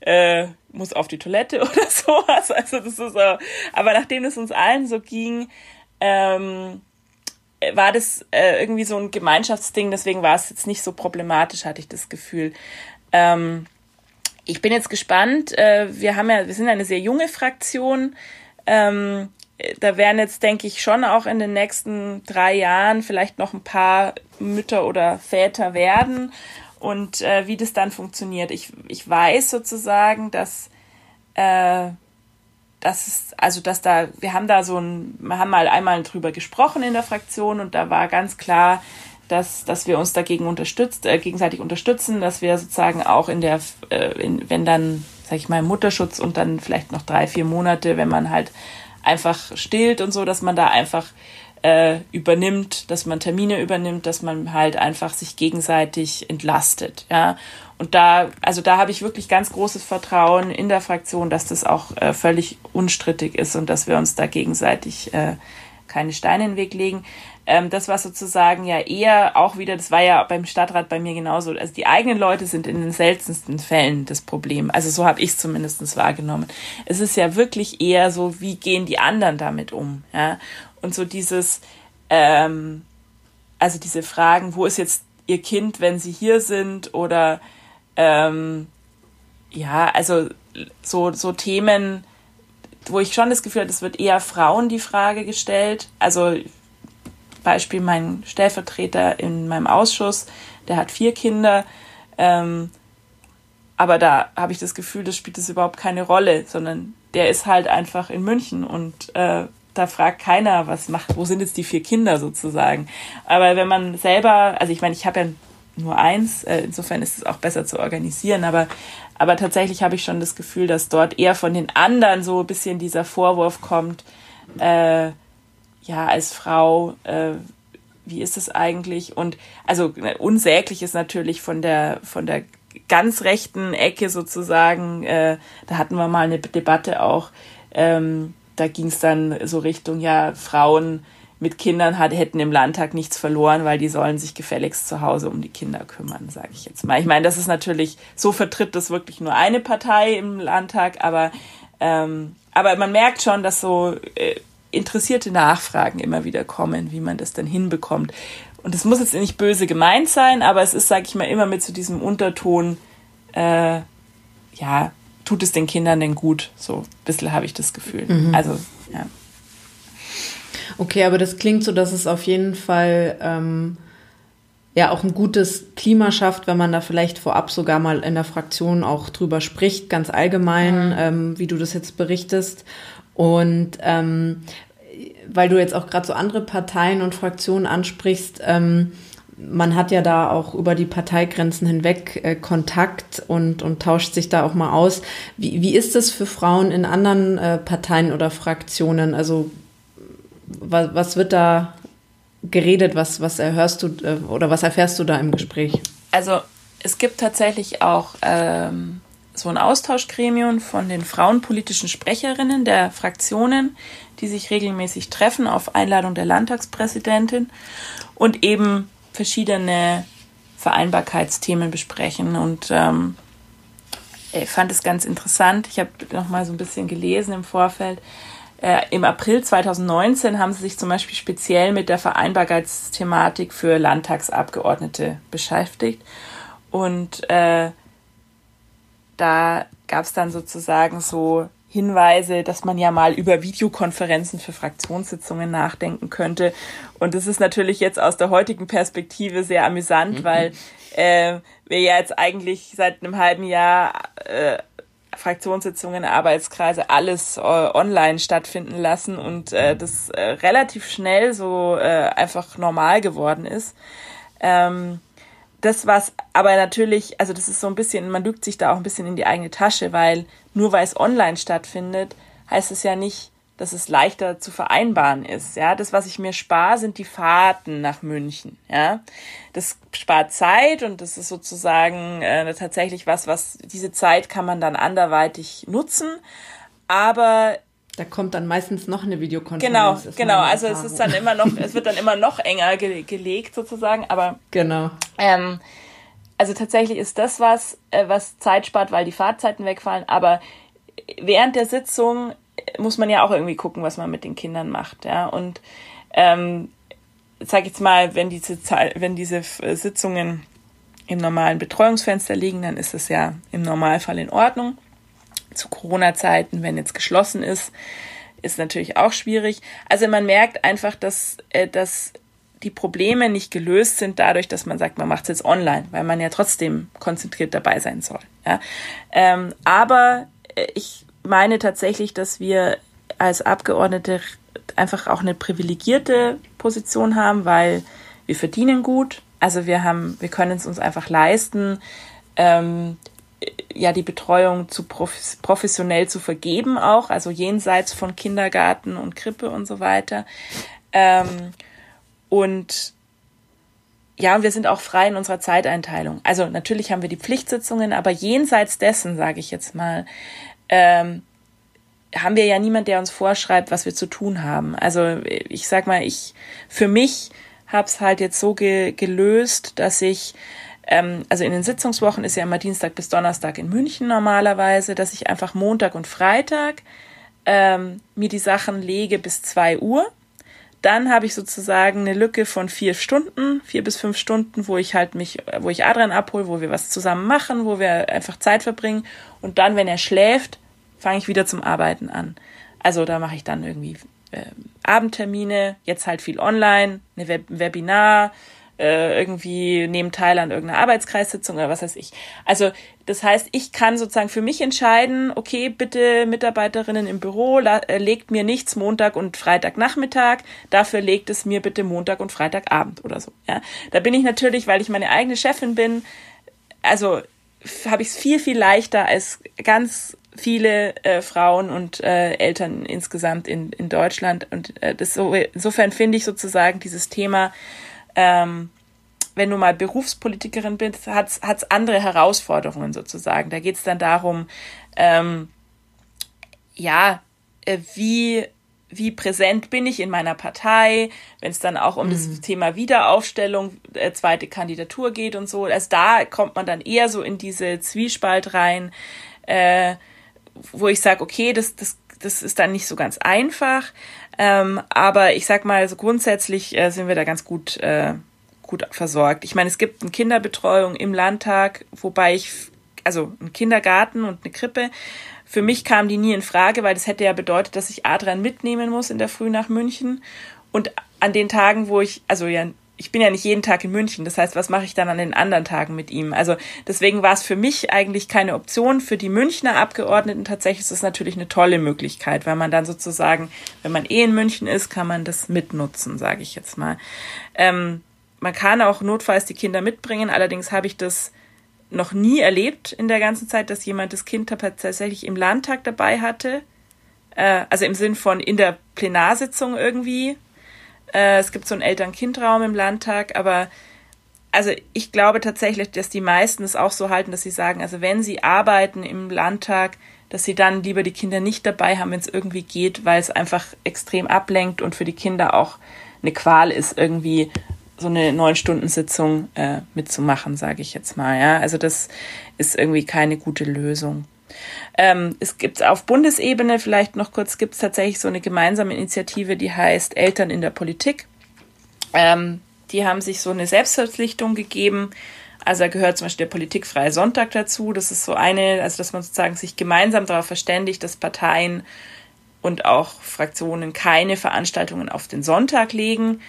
äh, muss auf die Toilette [laughs] oder sowas. Also das ist so. Aber nachdem es uns allen so ging, ähm, war das äh, irgendwie so ein Gemeinschaftsding, deswegen war es jetzt nicht so problematisch, hatte ich das Gefühl. Ähm, ich bin jetzt gespannt. Äh, wir haben ja, wir sind eine sehr junge Fraktion. Ähm, da werden jetzt, denke ich, schon auch in den nächsten drei Jahren vielleicht noch ein paar Mütter oder Väter werden. Und äh, wie das dann funktioniert. Ich, ich weiß sozusagen, dass äh, das ist, also dass da, wir haben da so ein, wir haben mal einmal drüber gesprochen in der Fraktion und da war ganz klar, dass, dass wir uns dagegen unterstützt, äh, gegenseitig unterstützen, dass wir sozusagen auch in der, äh, in, wenn dann, sag ich mal, Mutterschutz und dann vielleicht noch drei, vier Monate, wenn man halt einfach stillt und so, dass man da einfach äh, übernimmt, dass man Termine übernimmt, dass man halt einfach sich gegenseitig entlastet, ja. Und da, also da habe ich wirklich ganz großes Vertrauen in der Fraktion, dass das auch äh, völlig unstrittig ist und dass wir uns da gegenseitig äh, keine Steine in den Weg legen. Ähm, das war sozusagen ja eher auch wieder, das war ja beim Stadtrat bei mir genauso. Also die eigenen Leute sind in den seltensten Fällen das Problem. Also so habe ich es zumindest wahrgenommen. Es ist ja wirklich eher so, wie gehen die anderen damit um? Ja? Und so dieses, ähm, also diese Fragen, wo ist jetzt ihr Kind, wenn sie hier sind oder ähm, ja, also so, so Themen, wo ich schon das Gefühl habe, es wird eher Frauen die Frage gestellt. Also Beispiel mein Stellvertreter in meinem Ausschuss, der hat vier Kinder. Ähm, aber da habe ich das Gefühl, das spielt es überhaupt keine Rolle, sondern der ist halt einfach in München und äh, da fragt keiner, was macht, wo sind jetzt die vier Kinder sozusagen. Aber wenn man selber, also ich meine, ich habe ja nur eins. Äh, insofern ist es auch besser zu organisieren. Aber, aber tatsächlich habe ich schon das Gefühl, dass dort eher von den anderen so ein bisschen dieser Vorwurf kommt, äh, ja, als Frau, äh, wie ist es eigentlich? Und also unsäglich ist natürlich von der, von der ganz rechten Ecke sozusagen, äh, da hatten wir mal eine Debatte auch, ähm, da ging es dann so Richtung, ja, Frauen mit Kindern hat, hätten im Landtag nichts verloren, weil die sollen sich gefälligst zu Hause um die Kinder kümmern, sage ich jetzt mal. Ich meine, das ist natürlich, so vertritt das wirklich nur eine Partei im Landtag, aber, ähm, aber man merkt schon, dass so äh, interessierte Nachfragen immer wieder kommen, wie man das dann hinbekommt. Und es muss jetzt nicht böse gemeint sein, aber es ist, sage ich mal, immer mit so diesem Unterton, äh, ja, tut es den Kindern denn gut? So ein bisschen habe ich das Gefühl. Mhm. Also, ja. Okay, aber das klingt so, dass es auf jeden Fall ähm, ja auch ein gutes Klima schafft, wenn man da vielleicht vorab sogar mal in der Fraktion auch drüber spricht, ganz allgemein, mhm. ähm, wie du das jetzt berichtest. Und ähm, weil du jetzt auch gerade so andere Parteien und Fraktionen ansprichst, ähm, man hat ja da auch über die Parteigrenzen hinweg äh, Kontakt und, und tauscht sich da auch mal aus. Wie, wie ist das für Frauen in anderen äh, Parteien oder Fraktionen? Also was, was wird da geredet? Was, was erhörst du äh, oder was erfährst du da im Gespräch? Also es gibt tatsächlich auch ähm, so ein Austauschgremium von den frauenpolitischen Sprecherinnen der Fraktionen, die sich regelmäßig treffen auf Einladung der Landtagspräsidentin und eben verschiedene Vereinbarkeitsthemen besprechen. Und ähm, ich fand es ganz interessant. Ich habe noch mal so ein bisschen gelesen im Vorfeld. Äh, Im April 2019 haben sie sich zum Beispiel speziell mit der Vereinbarkeitsthematik für Landtagsabgeordnete beschäftigt. Und äh, da gab es dann sozusagen so Hinweise, dass man ja mal über Videokonferenzen für Fraktionssitzungen nachdenken könnte. Und das ist natürlich jetzt aus der heutigen Perspektive sehr amüsant, mhm. weil äh, wir ja jetzt eigentlich seit einem halben Jahr äh, Fraktionssitzungen, Arbeitskreise, alles äh, online stattfinden lassen und äh, das äh, relativ schnell so äh, einfach normal geworden ist. Ähm, das was aber natürlich, also das ist so ein bisschen, man lügt sich da auch ein bisschen in die eigene Tasche, weil nur weil es online stattfindet, heißt es ja nicht, dass es leichter zu vereinbaren ist. Ja, das, was ich mir spare, sind die Fahrten nach München. Ja, das spart Zeit und das ist sozusagen äh, tatsächlich was, was diese Zeit kann man dann anderweitig nutzen. Aber da kommt dann meistens noch eine Videokonferenz. Genau, genau. Also es ist dann immer noch, es wird dann immer noch enger ge gelegt sozusagen. Aber genau. Ähm, also tatsächlich ist das was, äh, was Zeit spart, weil die Fahrzeiten wegfallen. Aber während der Sitzung muss man ja auch irgendwie gucken, was man mit den Kindern macht. Ja und ähm, sag jetzt mal, wenn diese wenn diese Sitzungen im normalen Betreuungsfenster liegen, dann ist es ja im Normalfall in Ordnung zu Corona-Zeiten, wenn jetzt geschlossen ist, ist natürlich auch schwierig. Also man merkt einfach, dass, äh, dass die Probleme nicht gelöst sind dadurch, dass man sagt, man macht es jetzt online, weil man ja trotzdem konzentriert dabei sein soll. Ja? Ähm, aber äh, ich meine tatsächlich, dass wir als Abgeordnete einfach auch eine privilegierte Position haben, weil wir verdienen gut. Also wir haben, wir können es uns einfach leisten, ähm, ja die Betreuung zu professionell zu vergeben auch, also jenseits von Kindergarten und Krippe und so weiter. Ähm, und ja, und wir sind auch frei in unserer Zeiteinteilung. Also natürlich haben wir die Pflichtsitzungen, aber jenseits dessen, sage ich jetzt mal, ähm, haben wir ja niemand, der uns vorschreibt, was wir zu tun haben. Also ich sag mal, ich für mich habe es halt jetzt so ge gelöst, dass ich also in den Sitzungswochen ist ja immer Dienstag bis Donnerstag in München normalerweise, dass ich einfach Montag und Freitag ähm, mir die Sachen lege bis zwei Uhr. Dann habe ich sozusagen eine Lücke von vier Stunden, vier bis fünf Stunden, wo ich halt mich, wo ich Adrian abhole, wo wir was zusammen machen, wo wir einfach Zeit verbringen. Und dann, wenn er schläft, fange ich wieder zum Arbeiten an. Also da mache ich dann irgendwie äh, Abendtermine, jetzt halt viel online, eine Web Webinar, äh, irgendwie nehmen teil an irgendeiner Arbeitskreissitzung oder was weiß ich. Also das heißt, ich kann sozusagen für mich entscheiden, okay, bitte Mitarbeiterinnen im Büro, äh, legt mir nichts Montag und Freitagnachmittag, dafür legt es mir bitte Montag und Freitagabend oder so. Ja, da bin ich natürlich, weil ich meine eigene Chefin bin, also habe ich es viel viel leichter als ganz viele äh, Frauen und äh, Eltern insgesamt in, in Deutschland und äh, das so insofern finde ich sozusagen dieses Thema ähm, wenn du mal Berufspolitikerin bist, hat es andere Herausforderungen sozusagen. Da geht es dann darum, ähm, ja, äh, wie, wie präsent bin ich in meiner Partei, wenn es dann auch um mhm. das Thema Wiederaufstellung, äh, zweite Kandidatur geht und so. Also da kommt man dann eher so in diese Zwiespalt rein, äh, wo ich sage, okay, das, das, das ist dann nicht so ganz einfach. Ähm, aber ich sag mal, so grundsätzlich äh, sind wir da ganz gut, äh, gut versorgt. Ich meine, es gibt eine Kinderbetreuung im Landtag, wobei ich, also einen Kindergarten und eine Krippe. Für mich kam die nie in Frage, weil das hätte ja bedeutet, dass ich Adrian mitnehmen muss in der Früh nach München. Und an den Tagen, wo ich, also ja ich bin ja nicht jeden Tag in München. Das heißt, was mache ich dann an den anderen Tagen mit ihm? Also deswegen war es für mich eigentlich keine Option. Für die Münchner Abgeordneten tatsächlich ist es natürlich eine tolle Möglichkeit, weil man dann sozusagen, wenn man eh in München ist, kann man das mitnutzen, sage ich jetzt mal. Ähm, man kann auch notfalls die Kinder mitbringen. Allerdings habe ich das noch nie erlebt in der ganzen Zeit, dass jemand das Kind tatsächlich im Landtag dabei hatte. Äh, also im Sinn von in der Plenarsitzung irgendwie. Äh, es gibt so einen Eltern-Kind-Raum im Landtag, aber also ich glaube tatsächlich, dass die meisten es auch so halten, dass sie sagen, also wenn sie arbeiten im Landtag, dass sie dann lieber die Kinder nicht dabei haben, wenn es irgendwie geht, weil es einfach extrem ablenkt und für die Kinder auch eine Qual ist, irgendwie so eine neun Stunden Sitzung äh, mitzumachen, sage ich jetzt mal. Ja, also das ist irgendwie keine gute Lösung. Ähm, es gibt auf Bundesebene vielleicht noch kurz gibt es tatsächlich so eine gemeinsame Initiative, die heißt Eltern in der Politik. Ähm, die haben sich so eine Selbstverpflichtung gegeben. Also da gehört zum Beispiel der Politikfreie Sonntag dazu. Das ist so eine, also dass man sozusagen sich gemeinsam darauf verständigt, dass Parteien und auch Fraktionen keine Veranstaltungen auf den Sonntag legen.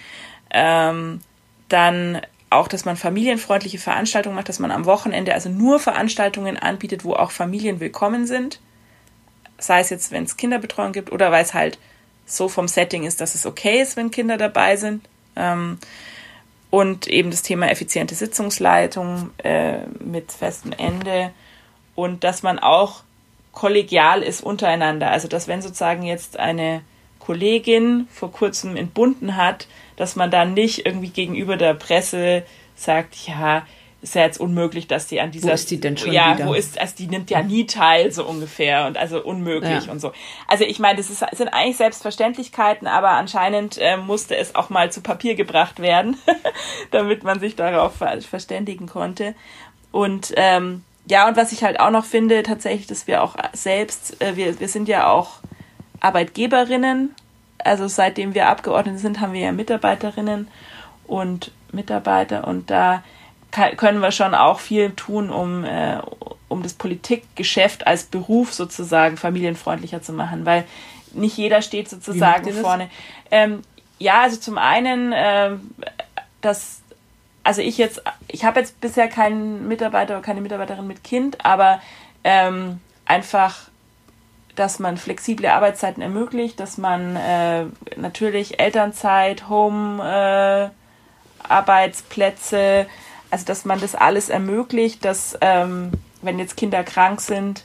Ähm, dann auch, dass man familienfreundliche Veranstaltungen macht, dass man am Wochenende also nur Veranstaltungen anbietet, wo auch Familien willkommen sind. Sei es jetzt, wenn es Kinderbetreuung gibt oder weil es halt so vom Setting ist, dass es okay ist, wenn Kinder dabei sind. Ähm, und eben das Thema effiziente Sitzungsleitung äh, mit festem Ende und dass man auch kollegial ist untereinander. Also dass wenn sozusagen jetzt eine Kollegin vor kurzem entbunden hat, dass man dann nicht irgendwie gegenüber der Presse sagt, ja, ist ja jetzt unmöglich, dass die an dieser. Wo ist die denn schon ja, wieder? wo ist, also die nimmt ja nie teil, so ungefähr, und also unmöglich ja. und so. Also ich meine, das ist, sind eigentlich Selbstverständlichkeiten, aber anscheinend äh, musste es auch mal zu Papier gebracht werden, [laughs] damit man sich darauf verständigen konnte. Und ähm, ja, und was ich halt auch noch finde, tatsächlich, dass wir auch selbst, äh, wir, wir sind ja auch Arbeitgeberinnen, also seitdem wir Abgeordnete sind, haben wir ja Mitarbeiterinnen und Mitarbeiter und da können wir schon auch viel tun, um, äh, um das Politikgeschäft als Beruf sozusagen familienfreundlicher zu machen, weil nicht jeder steht sozusagen vorne. Ähm, ja, also zum einen, äh, dass, also ich jetzt, ich habe jetzt bisher keinen Mitarbeiter oder keine Mitarbeiterin mit Kind, aber ähm, einfach, dass man flexible Arbeitszeiten ermöglicht, dass man äh, natürlich Elternzeit, Home, äh, Arbeitsplätze, also dass man das alles ermöglicht, dass ähm, wenn jetzt Kinder krank sind,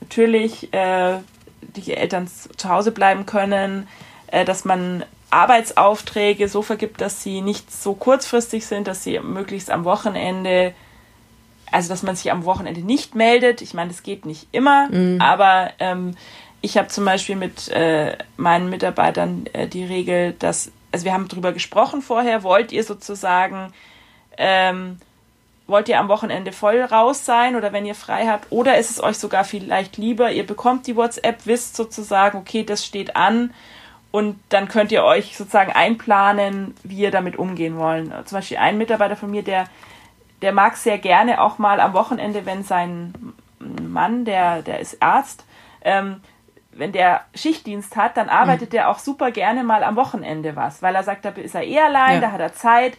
natürlich äh, die Eltern zu Hause bleiben können, äh, dass man Arbeitsaufträge so vergibt, dass sie nicht so kurzfristig sind, dass sie möglichst am Wochenende, also dass man sich am Wochenende nicht meldet. Ich meine, das geht nicht immer, mhm. aber ähm, ich habe zum Beispiel mit äh, meinen Mitarbeitern äh, die Regel, dass, also wir haben darüber gesprochen vorher, wollt ihr sozusagen ähm, wollt ihr am Wochenende voll raus sein oder wenn ihr frei habt? Oder ist es euch sogar vielleicht lieber, ihr bekommt die WhatsApp, wisst sozusagen, okay, das steht an und dann könnt ihr euch sozusagen einplanen, wie ihr damit umgehen wollen. Zum Beispiel ein Mitarbeiter von mir, der, der mag sehr gerne auch mal am Wochenende, wenn sein Mann, der, der ist Arzt, ähm, wenn der Schichtdienst hat, dann arbeitet mhm. er auch super gerne mal am Wochenende was, weil er sagt, da ist er eh allein, ja. da hat er Zeit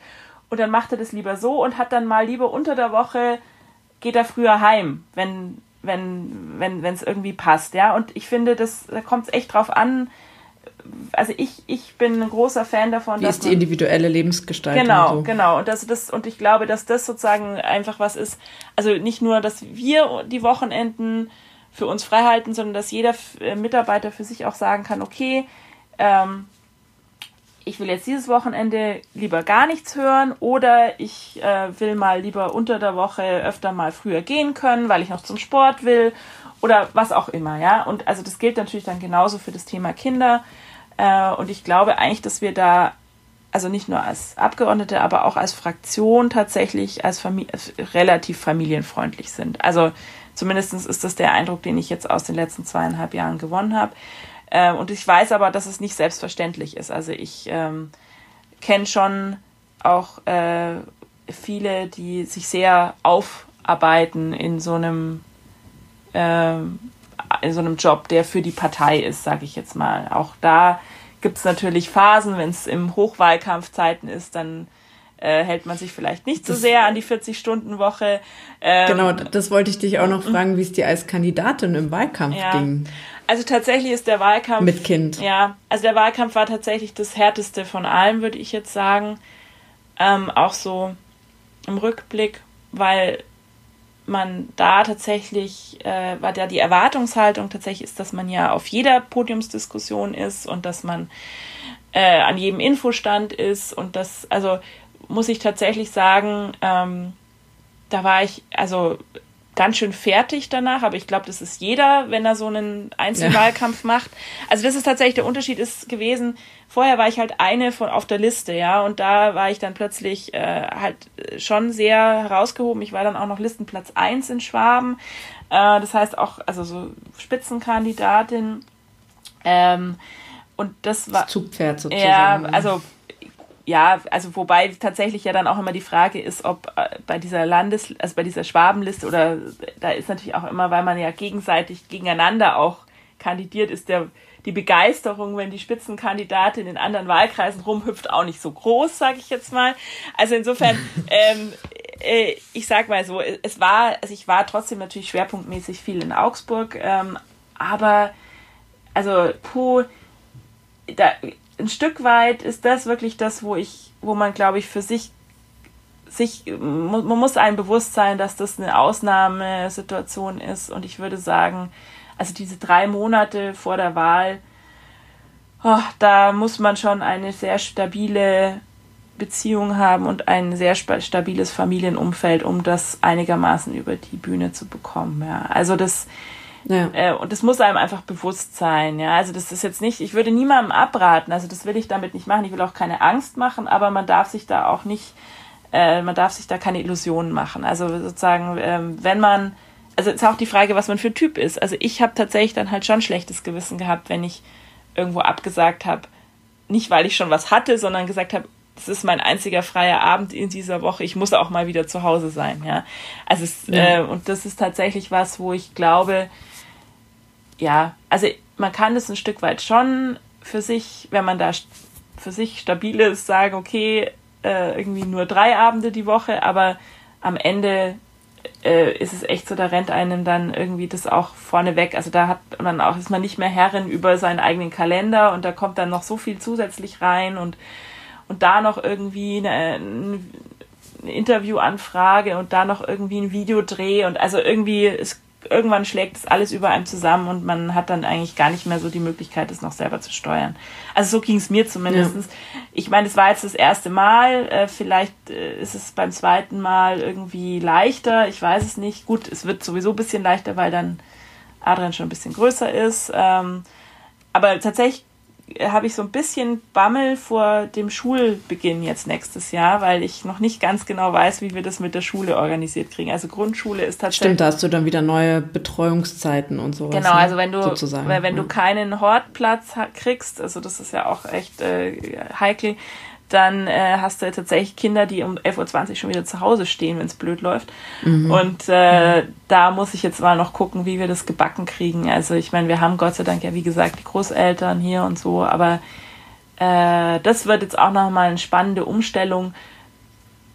und dann macht er das lieber so und hat dann mal lieber unter der Woche, geht er früher heim, wenn wenn wenn wenn es irgendwie passt, ja. Und ich finde, das da kommt es echt drauf an. Also ich ich bin ein großer Fan davon. Wie dass ist die individuelle Lebensgestaltung? Genau, so. genau. Und das das und ich glaube, dass das sozusagen einfach was ist. Also nicht nur, dass wir die Wochenenden für uns frei halten, sondern dass jeder Mitarbeiter für sich auch sagen kann, okay. Ähm, ich will jetzt dieses Wochenende lieber gar nichts hören oder ich äh, will mal lieber unter der Woche öfter mal früher gehen können, weil ich noch zum Sport will oder was auch immer, ja. Und also das gilt natürlich dann genauso für das Thema Kinder. Äh, und ich glaube eigentlich, dass wir da also nicht nur als Abgeordnete, aber auch als Fraktion tatsächlich als Famili relativ familienfreundlich sind. Also zumindest ist das der Eindruck, den ich jetzt aus den letzten zweieinhalb Jahren gewonnen habe. Äh, und ich weiß aber, dass es nicht selbstverständlich ist. Also ich ähm, kenne schon auch äh, viele, die sich sehr aufarbeiten in so einem äh, in so einem Job, der für die Partei ist, sage ich jetzt mal. Auch da gibt es natürlich Phasen, wenn es im Hochwahlkampfzeiten ist, dann äh, hält man sich vielleicht nicht so sehr an die 40-Stunden-Woche. Ähm, genau, das wollte ich dich auch noch fragen, wie es dir als Kandidatin im Wahlkampf ja. ging. Also tatsächlich ist der Wahlkampf. Mit Kind. Ja, also der Wahlkampf war tatsächlich das härteste von allem, würde ich jetzt sagen. ähm, auch so im Rückblick, weil man da tatsächlich, äh, weil da die Erwartungshaltung tatsächlich ist, dass man ja auf jeder Podiumsdiskussion ist und dass man äh, an jedem Infostand ist und das, also muss ich tatsächlich sagen, ähm, da war ich, also ganz schön fertig danach, aber ich glaube, das ist jeder, wenn er so einen Einzelwahlkampf ja. macht. Also das ist tatsächlich der Unterschied ist gewesen. Vorher war ich halt eine von auf der Liste, ja, und da war ich dann plötzlich äh, halt schon sehr herausgehoben. Ich war dann auch noch Listenplatz eins in Schwaben. Äh, das heißt auch, also so Spitzenkandidatin. Ähm, und das war. Das Zugpferd sozusagen. Ja, also ja, also wobei tatsächlich ja dann auch immer die Frage ist, ob äh, bei dieser Landes, also bei dieser Schwabenliste oder da ist natürlich auch immer, weil man ja gegenseitig gegeneinander auch kandidiert, ist der die Begeisterung, wenn die Spitzenkandidatin in anderen Wahlkreisen rumhüpft, auch nicht so groß, sage ich jetzt mal. Also insofern, [laughs] ähm, äh, ich sag mal so, es war, also ich war trotzdem natürlich schwerpunktmäßig viel in Augsburg, ähm, aber also puh, da, ein Stück weit ist das wirklich das, wo ich, wo man, glaube ich, für sich, sich, man muss einem bewusst sein, dass das eine Ausnahmesituation ist. Und ich würde sagen, also diese drei Monate vor der Wahl, oh, da muss man schon eine sehr stabile Beziehung haben und ein sehr stabiles Familienumfeld, um das einigermaßen über die Bühne zu bekommen. Ja. Also das, ja. Äh, und das muss einem einfach bewusst sein. Ja, also das ist jetzt nicht, ich würde niemandem abraten, also das will ich damit nicht machen. Ich will auch keine Angst machen, aber man darf sich da auch nicht, äh, man darf sich da keine Illusionen machen. Also sozusagen, ähm, wenn man, also ist auch die Frage, was man für Typ ist. Also ich habe tatsächlich dann halt schon schlechtes Gewissen gehabt, wenn ich irgendwo abgesagt habe. Nicht, weil ich schon was hatte, sondern gesagt habe, das ist mein einziger freier Abend in dieser Woche. Ich muss auch mal wieder zu Hause sein. Ja, also es, ja. Äh, und das ist tatsächlich was, wo ich glaube, ja, also man kann es ein Stück weit schon für sich, wenn man da für sich stabil ist, sagen, okay, äh, irgendwie nur drei Abende die Woche, aber am Ende äh, ist es echt so, da rennt einem dann irgendwie das auch vorne weg. Also da hat man auch, ist man nicht mehr Herrin über seinen eigenen Kalender und da kommt dann noch so viel zusätzlich rein und, und da noch irgendwie eine, eine Interviewanfrage und da noch irgendwie ein Videodreh und also irgendwie, es irgendwann schlägt es alles über einem zusammen und man hat dann eigentlich gar nicht mehr so die Möglichkeit, es noch selber zu steuern. Also so ging es mir zumindest. Ja. Ich meine, es war jetzt das erste Mal, äh, vielleicht äh, ist es beim zweiten Mal irgendwie leichter, ich weiß es nicht. Gut, es wird sowieso ein bisschen leichter, weil dann Adrian schon ein bisschen größer ist. Ähm, aber tatsächlich habe ich so ein bisschen Bammel vor dem Schulbeginn jetzt nächstes Jahr, weil ich noch nicht ganz genau weiß, wie wir das mit der Schule organisiert kriegen. Also Grundschule ist tatsächlich. Stimmt, da hast du dann wieder neue Betreuungszeiten und sowas. Genau, ne? also wenn du, weil wenn du keinen Hortplatz kriegst, also das ist ja auch echt äh, heikel, dann äh, hast du tatsächlich Kinder, die um 11.20 Uhr schon wieder zu Hause stehen, wenn es blöd läuft. Mhm. Und äh, mhm. da muss ich jetzt mal noch gucken, wie wir das gebacken kriegen. Also ich meine, wir haben Gott sei Dank ja, wie gesagt, die Großeltern hier und so, aber äh, das wird jetzt auch nochmal eine spannende Umstellung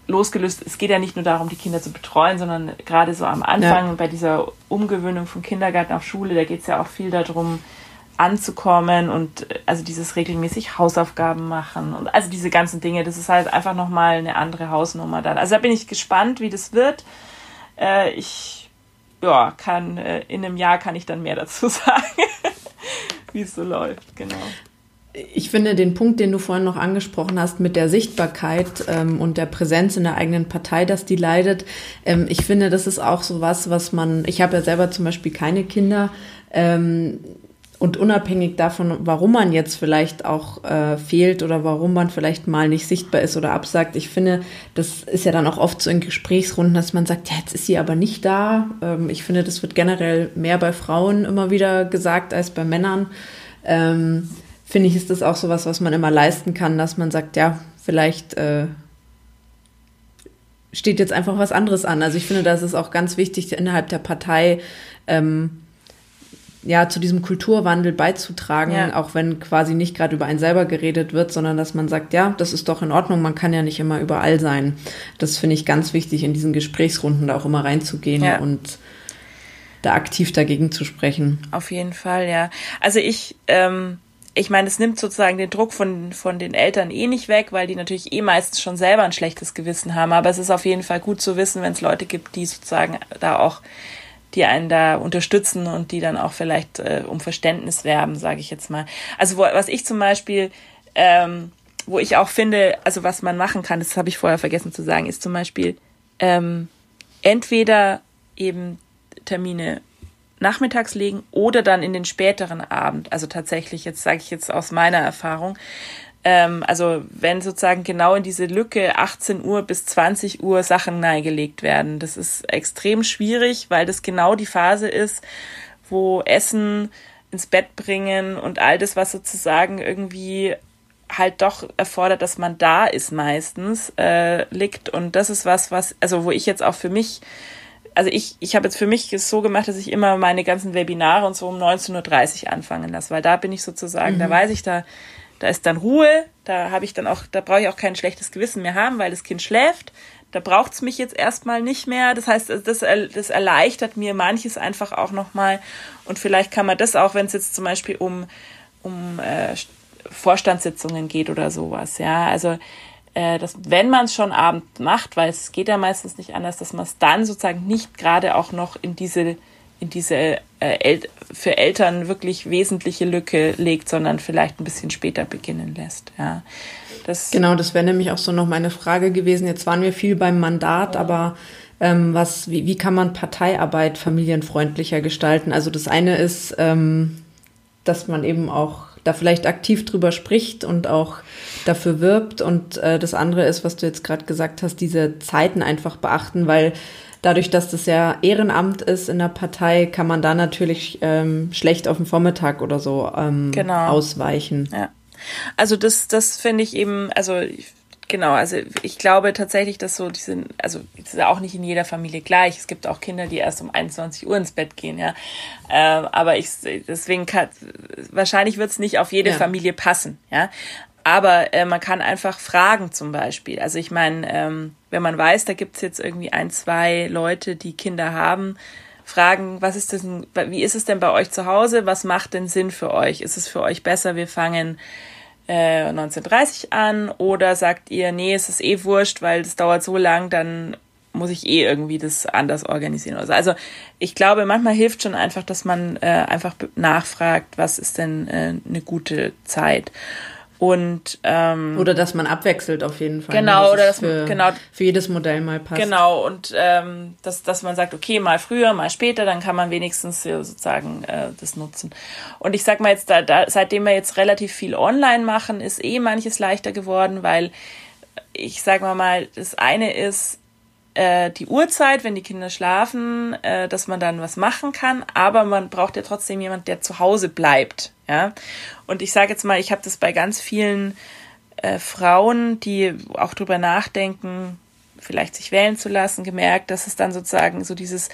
losgelöst. Es geht ja nicht nur darum, die Kinder zu betreuen, sondern gerade so am Anfang ja. bei dieser Umgewöhnung von Kindergarten auf Schule, da geht es ja auch viel darum, anzukommen und äh, also dieses regelmäßig Hausaufgaben machen und also diese ganzen Dinge, das ist halt einfach nochmal eine andere Hausnummer dann. Also da bin ich gespannt, wie das wird. Äh, ich, ja, kann, äh, in einem Jahr kann ich dann mehr [laughs] dazu sagen, wie es so läuft, genau. Ich finde den Punkt, den du vorhin noch angesprochen hast, mit der Sichtbarkeit ähm, und der Präsenz in der eigenen Partei, dass die leidet. Ähm, ich finde, das ist auch so was, was man, ich habe ja selber zum Beispiel keine Kinder, ähm, und unabhängig davon, warum man jetzt vielleicht auch äh, fehlt oder warum man vielleicht mal nicht sichtbar ist oder absagt, ich finde, das ist ja dann auch oft so in Gesprächsrunden, dass man sagt, ja, jetzt ist sie aber nicht da. Ähm, ich finde, das wird generell mehr bei Frauen immer wieder gesagt als bei Männern. Ähm, finde ich, ist das auch so was, was man immer leisten kann, dass man sagt, ja, vielleicht äh, steht jetzt einfach was anderes an. Also ich finde, das ist auch ganz wichtig innerhalb der Partei. Ähm, ja, zu diesem Kulturwandel beizutragen, ja. auch wenn quasi nicht gerade über einen selber geredet wird, sondern dass man sagt, ja, das ist doch in Ordnung, man kann ja nicht immer überall sein. Das finde ich ganz wichtig, in diesen Gesprächsrunden da auch immer reinzugehen ja. und da aktiv dagegen zu sprechen. Auf jeden Fall, ja. Also ich, ähm, ich meine, es nimmt sozusagen den Druck von, von den Eltern eh nicht weg, weil die natürlich eh meistens schon selber ein schlechtes Gewissen haben. Aber es ist auf jeden Fall gut zu wissen, wenn es Leute gibt, die sozusagen da auch, die einen da unterstützen und die dann auch vielleicht äh, um Verständnis werben, sage ich jetzt mal. Also wo, was ich zum Beispiel, ähm, wo ich auch finde, also was man machen kann, das habe ich vorher vergessen zu sagen, ist zum Beispiel ähm, entweder eben Termine nachmittags legen oder dann in den späteren Abend. Also tatsächlich, jetzt sage ich jetzt aus meiner Erfahrung, ähm, also wenn sozusagen genau in diese Lücke 18 Uhr bis 20 Uhr Sachen neigelegt werden, das ist extrem schwierig, weil das genau die Phase ist, wo Essen ins Bett bringen und all das, was sozusagen irgendwie halt doch erfordert, dass man da ist meistens, äh, liegt. Und das ist was, was, also wo ich jetzt auch für mich also ich, ich habe jetzt für mich so gemacht, dass ich immer meine ganzen Webinare und so um 19.30 Uhr anfangen lasse, weil da bin ich sozusagen, mhm. da weiß ich, da, da ist dann Ruhe, da habe ich dann auch, da brauche ich auch kein schlechtes Gewissen mehr haben, weil das Kind schläft. Da braucht's mich jetzt erstmal nicht mehr. Das heißt, das, das erleichtert mir manches einfach auch nochmal. Und vielleicht kann man das auch, wenn es jetzt zum Beispiel um, um äh, Vorstandssitzungen geht oder sowas. Ja, also äh, dass wenn man es schon abend macht, weil es geht ja meistens nicht anders, dass man es dann sozusagen nicht gerade auch noch in diese in diese äh, El für Eltern wirklich wesentliche Lücke legt, sondern vielleicht ein bisschen später beginnen lässt. Ja, das genau, das wäre nämlich auch so noch meine Frage gewesen. Jetzt waren wir viel beim Mandat, aber ähm, was, wie, wie kann man Parteiarbeit familienfreundlicher gestalten? Also das eine ist, ähm, dass man eben auch da vielleicht aktiv drüber spricht und auch dafür wirbt. Und äh, das andere ist, was du jetzt gerade gesagt hast, diese Zeiten einfach beachten, weil dadurch, dass das ja Ehrenamt ist in der Partei, kann man da natürlich ähm, schlecht auf den Vormittag oder so ähm, genau. ausweichen. Ja. Also das, das finde ich eben, also Genau, also ich glaube tatsächlich, dass so diese, also das ist ja auch nicht in jeder Familie gleich. Es gibt auch Kinder, die erst um 21 Uhr ins Bett gehen, ja. Ähm, aber ich deswegen kann wahrscheinlich wird es nicht auf jede ja. Familie passen, ja. Aber äh, man kann einfach fragen zum Beispiel. Also ich meine, ähm, wenn man weiß, da gibt's jetzt irgendwie ein, zwei Leute, die Kinder haben, fragen, was ist das, wie ist es denn bei euch zu Hause? Was macht denn Sinn für euch? Ist es für euch besser, wir fangen äh, 1930 an oder sagt ihr, nee, es ist eh wurscht, weil es dauert so lang, dann muss ich eh irgendwie das anders organisieren. Also, also ich glaube, manchmal hilft schon einfach, dass man äh, einfach nachfragt, was ist denn äh, eine gute Zeit. Und ähm, oder dass man abwechselt auf jeden Fall. Ne? Genau, dass oder dass für, man, genau für jedes Modell mal passt. Genau und ähm, dass dass man sagt, okay, mal früher, mal später, dann kann man wenigstens sozusagen äh, das nutzen. Und ich sag mal jetzt, da, da, seitdem wir jetzt relativ viel online machen, ist eh manches leichter geworden, weil ich sag mal mal, das eine ist äh, die Uhrzeit, wenn die Kinder schlafen, äh, dass man dann was machen kann, aber man braucht ja trotzdem jemand, der zu Hause bleibt. Ja, und ich sage jetzt mal, ich habe das bei ganz vielen äh, Frauen, die auch drüber nachdenken, vielleicht sich wählen zu lassen, gemerkt, dass es dann sozusagen so dieses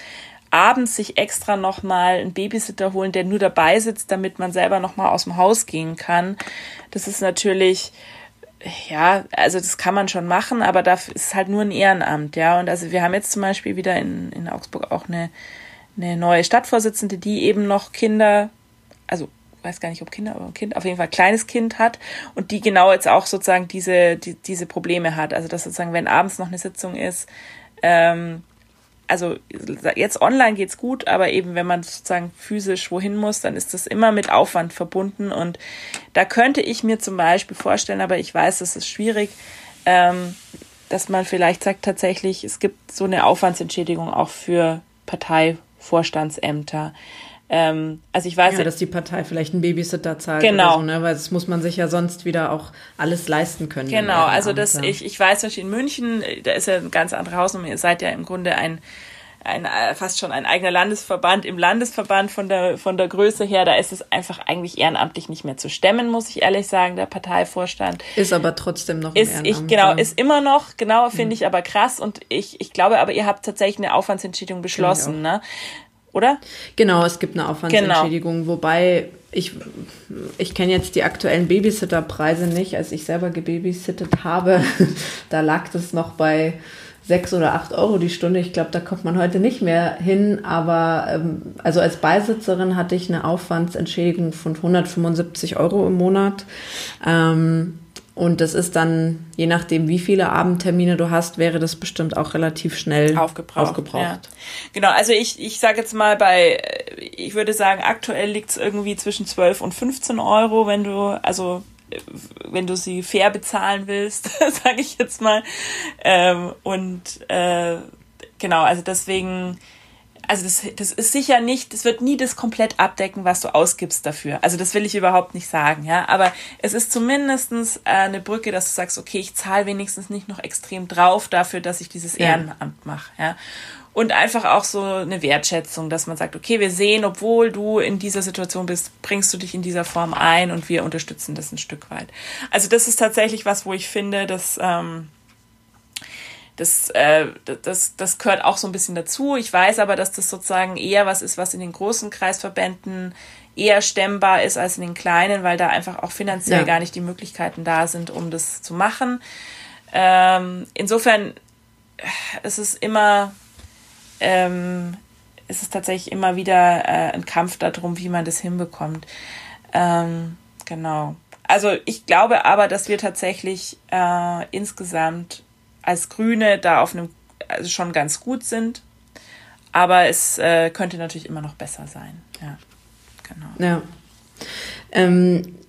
abends sich extra nochmal einen Babysitter holen, der nur dabei sitzt, damit man selber nochmal aus dem Haus gehen kann. Das ist natürlich ja, also das kann man schon machen, aber da ist es halt nur ein Ehrenamt, ja. Und also wir haben jetzt zum Beispiel wieder in, in Augsburg auch eine, eine neue Stadtvorsitzende, die eben noch Kinder, also weiß gar nicht, ob Kinder, aber Kind, auf jeden Fall kleines Kind hat und die genau jetzt auch sozusagen diese, die, diese Probleme hat. Also dass sozusagen, wenn abends noch eine Sitzung ist, ähm, also jetzt online geht's gut, aber eben wenn man sozusagen physisch wohin muss, dann ist das immer mit Aufwand verbunden. Und da könnte ich mir zum Beispiel vorstellen, aber ich weiß, das ist schwierig, ähm, dass man vielleicht sagt tatsächlich, es gibt so eine Aufwandsentschädigung auch für Parteivorstandsämter. Ähm, also ich weiß ja, dass die Partei vielleicht einen Babysitter zahlt genau. oder so, ne? weil das muss man sich ja sonst wieder auch alles leisten können. Genau, also das ich ich weiß, dass in München, da ist ja ein ganz andere Hausnummer. Ihr seid ja im Grunde ein ein, äh, fast schon ein eigener Landesverband im Landesverband von der, von der Größe her. Da ist es einfach eigentlich ehrenamtlich nicht mehr zu stemmen, muss ich ehrlich sagen, der Parteivorstand. Ist aber trotzdem noch ist, ich, Genau, ist immer noch, genau, finde mhm. ich aber krass. Und ich, ich glaube aber, ihr habt tatsächlich eine Aufwandsentschädigung beschlossen, ne? Oder? Genau, es gibt eine Aufwandsentschädigung, genau. wobei ich, ich kenne jetzt die aktuellen Babysitterpreise nicht. Als ich selber gebabysittet habe, [laughs] da lag das noch bei sechs oder acht Euro die Stunde. Ich glaube, da kommt man heute nicht mehr hin. Aber ähm, also als Beisitzerin hatte ich eine Aufwandsentschädigung von 175 Euro im Monat. Ähm, und das ist dann, je nachdem, wie viele Abendtermine du hast, wäre das bestimmt auch relativ schnell aufgebraucht. aufgebraucht. Ja. Genau, also ich, ich sage jetzt mal bei, ich würde sagen, aktuell liegt es irgendwie zwischen 12 und 15 Euro, wenn du, also wenn du sie fair bezahlen willst, [laughs] sage ich jetzt mal. Ähm, und äh, genau, also deswegen also das, das ist sicher nicht, das wird nie das komplett abdecken, was du ausgibst dafür. Also das will ich überhaupt nicht sagen, ja. Aber es ist zumindestens äh, eine Brücke, dass du sagst, okay, ich zahle wenigstens nicht noch extrem drauf dafür, dass ich dieses Ehrenamt mache, ja. Und einfach auch so eine Wertschätzung, dass man sagt, okay, wir sehen, obwohl du in dieser Situation bist, bringst du dich in dieser Form ein und wir unterstützen das ein Stück weit. Also das ist tatsächlich was, wo ich finde, dass ähm, das, äh, das, das gehört auch so ein bisschen dazu. Ich weiß aber, dass das sozusagen eher was ist, was in den großen Kreisverbänden eher stemmbar ist als in den kleinen, weil da einfach auch finanziell ja. gar nicht die Möglichkeiten da sind, um das zu machen. Ähm, insofern äh, ist es immer, ähm, ist es tatsächlich immer wieder äh, ein Kampf darum, wie man das hinbekommt. Ähm, genau. Also ich glaube aber, dass wir tatsächlich äh, insgesamt als Grüne da auf einem also schon ganz gut sind. Aber es äh, könnte natürlich immer noch besser sein. Ja, genau. Ja. Ähm,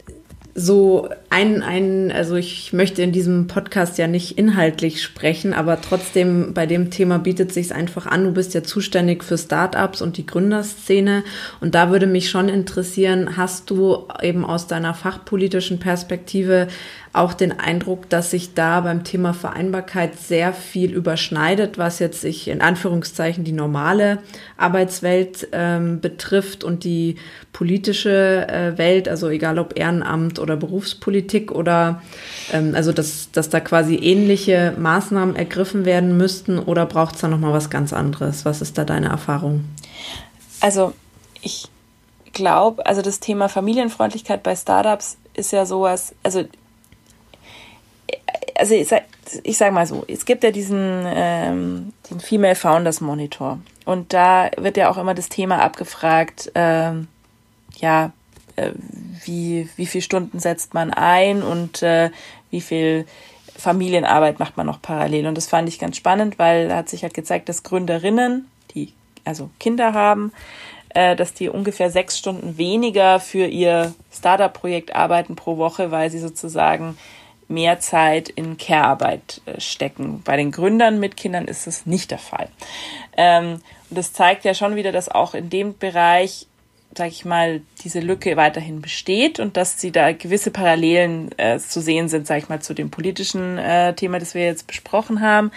so ein, ein, also ich möchte in diesem Podcast ja nicht inhaltlich sprechen, aber trotzdem bei dem Thema bietet sich einfach an. Du bist ja zuständig für Startups und die Gründerszene und da würde mich schon interessieren, hast du eben aus deiner fachpolitischen Perspektive auch den Eindruck, dass sich da beim Thema Vereinbarkeit sehr viel überschneidet, was jetzt sich in Anführungszeichen die normale Arbeitswelt ähm, betrifft und die politische äh, Welt, also egal ob Ehrenamt oder Berufspolitik oder ähm, also dass, dass da quasi ähnliche Maßnahmen ergriffen werden müssten oder braucht es da nochmal was ganz anderes? Was ist da deine Erfahrung? Also ich glaube, also das Thema Familienfreundlichkeit bei Startups ist ja sowas, also also ich sag, ich sag mal so, es gibt ja diesen, ähm, den Female Founders Monitor und da wird ja auch immer das Thema abgefragt, ähm, ja, äh, wie, wie viele Stunden setzt man ein und äh, wie viel Familienarbeit macht man noch parallel. Und das fand ich ganz spannend, weil da hat sich halt gezeigt, dass Gründerinnen, die also Kinder haben, äh, dass die ungefähr sechs Stunden weniger für ihr Startup-Projekt arbeiten pro Woche, weil sie sozusagen mehr Zeit in Care-Arbeit äh, stecken. Bei den Gründern mit Kindern ist das nicht der Fall. Ähm, und das zeigt ja schon wieder, dass auch in dem Bereich, sage ich mal, diese Lücke weiterhin besteht und dass sie da gewisse Parallelen äh, zu sehen sind, sage ich mal, zu dem politischen äh, Thema, das wir jetzt besprochen haben.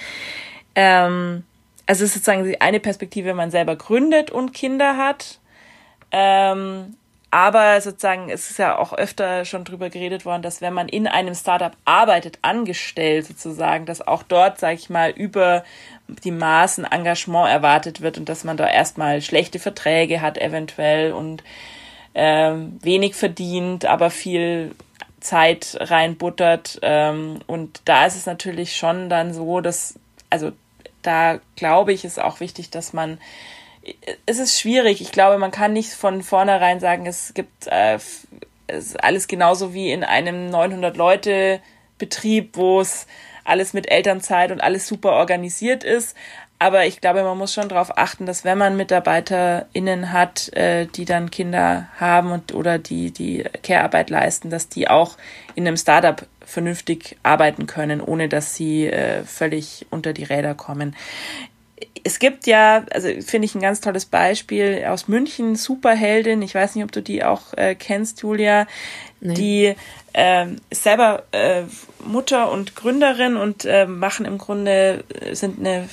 Ähm, also es ist sozusagen eine Perspektive, wenn man selber gründet und Kinder hat. Ähm, aber sozusagen, es ist ja auch öfter schon drüber geredet worden, dass wenn man in einem Startup arbeitet, angestellt sozusagen, dass auch dort, sage ich mal, über die Maßen Engagement erwartet wird und dass man da erstmal schlechte Verträge hat eventuell und ähm, wenig verdient, aber viel Zeit reinbuttert. Ähm, und da ist es natürlich schon dann so, dass, also da glaube ich, ist auch wichtig, dass man es ist schwierig. Ich glaube, man kann nicht von vornherein sagen, es gibt äh, es alles genauso wie in einem 900-Leute-Betrieb, wo es alles mit Elternzeit und alles super organisiert ist. Aber ich glaube, man muss schon darauf achten, dass wenn man MitarbeiterInnen hat, äh, die dann Kinder haben und oder die die Care-Arbeit leisten, dass die auch in einem Startup vernünftig arbeiten können, ohne dass sie äh, völlig unter die Räder kommen es gibt ja, also finde ich ein ganz tolles Beispiel aus München, Superheldin, ich weiß nicht, ob du die auch äh, kennst, Julia, nee. die äh, selber äh, Mutter und Gründerin und äh, machen im Grunde, äh, sind eine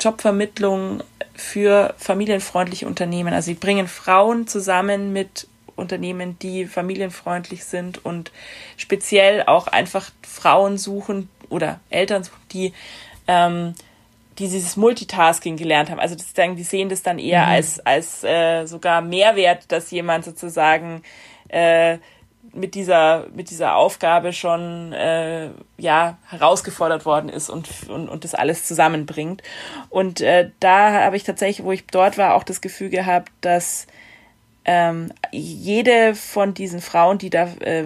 Jobvermittlung für familienfreundliche Unternehmen. Also sie bringen Frauen zusammen mit Unternehmen, die familienfreundlich sind und speziell auch einfach Frauen suchen oder Eltern suchen, die ähm, die dieses Multitasking gelernt haben. Also sozusagen, die sehen das dann eher mhm. als, als äh, sogar Mehrwert, dass jemand sozusagen äh, mit dieser mit dieser Aufgabe schon äh, ja herausgefordert worden ist und und, und das alles zusammenbringt und äh, da habe ich tatsächlich wo ich dort war auch das Gefühl gehabt dass ähm, jede von diesen Frauen die da äh,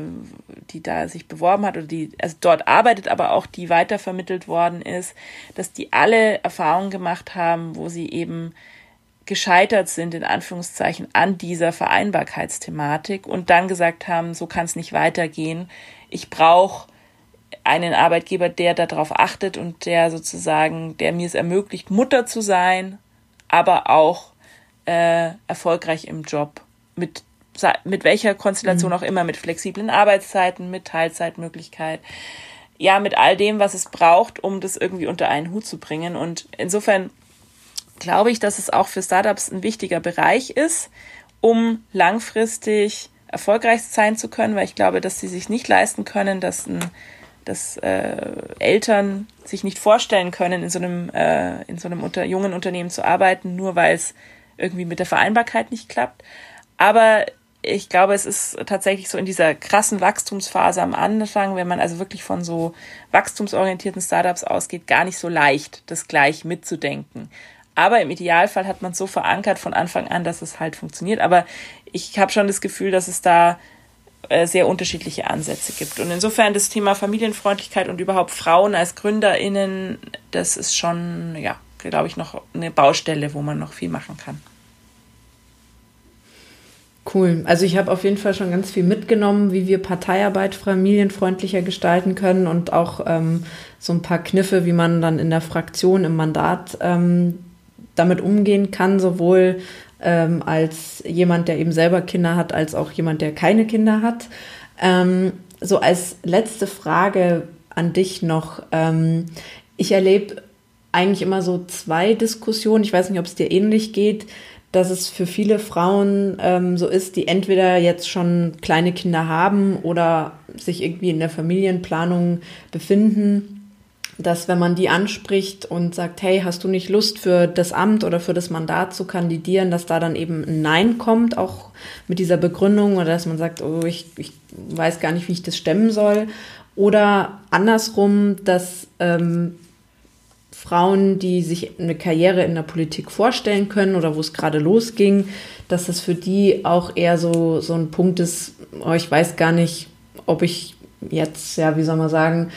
die da sich beworben hat oder die also dort arbeitet aber auch die weitervermittelt worden ist dass die alle Erfahrungen gemacht haben wo sie eben gescheitert sind, in Anführungszeichen, an dieser Vereinbarkeitsthematik und dann gesagt haben, so kann es nicht weitergehen. Ich brauche einen Arbeitgeber, der darauf achtet und der sozusagen, der mir es ermöglicht, Mutter zu sein, aber auch äh, erfolgreich im Job. Mit, mit welcher Konstellation mhm. auch immer, mit flexiblen Arbeitszeiten, mit Teilzeitmöglichkeit. Ja, mit all dem, was es braucht, um das irgendwie unter einen Hut zu bringen. Und insofern glaube ich, dass es auch für Startups ein wichtiger Bereich ist, um langfristig erfolgreich sein zu können, weil ich glaube, dass sie sich nicht leisten können, dass, ein, dass äh, Eltern sich nicht vorstellen können, in so einem, äh, in so einem unter, jungen Unternehmen zu arbeiten, nur weil es irgendwie mit der Vereinbarkeit nicht klappt. Aber ich glaube, es ist tatsächlich so in dieser krassen Wachstumsphase am Anfang, wenn man also wirklich von so wachstumsorientierten Startups ausgeht, gar nicht so leicht, das gleich mitzudenken. Aber im Idealfall hat man es so verankert von Anfang an, dass es halt funktioniert. Aber ich habe schon das Gefühl, dass es da äh, sehr unterschiedliche Ansätze gibt. Und insofern das Thema Familienfreundlichkeit und überhaupt Frauen als GründerInnen, das ist schon, ja, glaube ich, noch eine Baustelle, wo man noch viel machen kann. Cool. Also ich habe auf jeden Fall schon ganz viel mitgenommen, wie wir Parteiarbeit familienfreundlicher gestalten können und auch ähm, so ein paar Kniffe, wie man dann in der Fraktion im Mandat ähm, damit umgehen kann, sowohl ähm, als jemand, der eben selber Kinder hat, als auch jemand, der keine Kinder hat. Ähm, so als letzte Frage an dich noch. Ähm, ich erlebe eigentlich immer so zwei Diskussionen. Ich weiß nicht, ob es dir ähnlich geht, dass es für viele Frauen ähm, so ist, die entweder jetzt schon kleine Kinder haben oder sich irgendwie in der Familienplanung befinden dass wenn man die anspricht und sagt, hey, hast du nicht Lust für das Amt oder für das Mandat zu kandidieren, dass da dann eben ein Nein kommt, auch mit dieser Begründung oder dass man sagt, oh, ich, ich weiß gar nicht, wie ich das stemmen soll. Oder andersrum, dass ähm, Frauen, die sich eine Karriere in der Politik vorstellen können oder wo es gerade losging, dass das für die auch eher so, so ein Punkt ist, oh, ich weiß gar nicht, ob ich jetzt, ja, wie soll man sagen,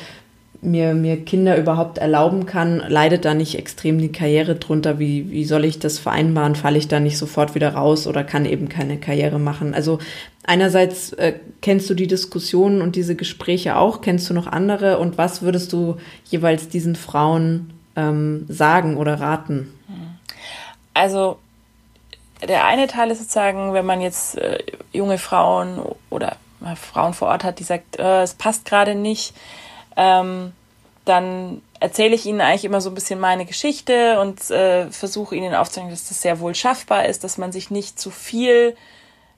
mir, mir Kinder überhaupt erlauben kann, leidet da nicht extrem die Karriere drunter? Wie, wie soll ich das vereinbaren? Falle ich da nicht sofort wieder raus oder kann eben keine Karriere machen? Also einerseits äh, kennst du die Diskussionen und diese Gespräche auch, kennst du noch andere und was würdest du jeweils diesen Frauen ähm, sagen oder raten? Also der eine Teil ist sozusagen, wenn man jetzt äh, junge Frauen oder äh, Frauen vor Ort hat, die sagt, äh, es passt gerade nicht, ähm, dann erzähle ich ihnen eigentlich immer so ein bisschen meine Geschichte und äh, versuche ihnen aufzuzeigen, dass das sehr wohl schaffbar ist, dass man sich nicht zu viel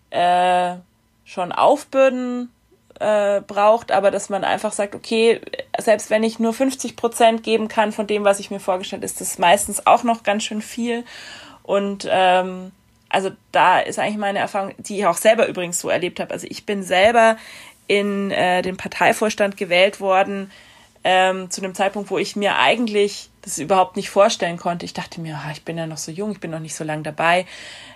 äh, schon aufbürden äh, braucht, aber dass man einfach sagt, okay, selbst wenn ich nur 50 Prozent geben kann von dem, was ich mir vorgestellt, ist das meistens auch noch ganz schön viel. Und ähm, also da ist eigentlich meine Erfahrung, die ich auch selber übrigens so erlebt habe. Also ich bin selber in äh, den Parteivorstand gewählt worden, ähm, zu einem Zeitpunkt, wo ich mir eigentlich das überhaupt nicht vorstellen konnte. Ich dachte mir, ach, ich bin ja noch so jung, ich bin noch nicht so lange dabei.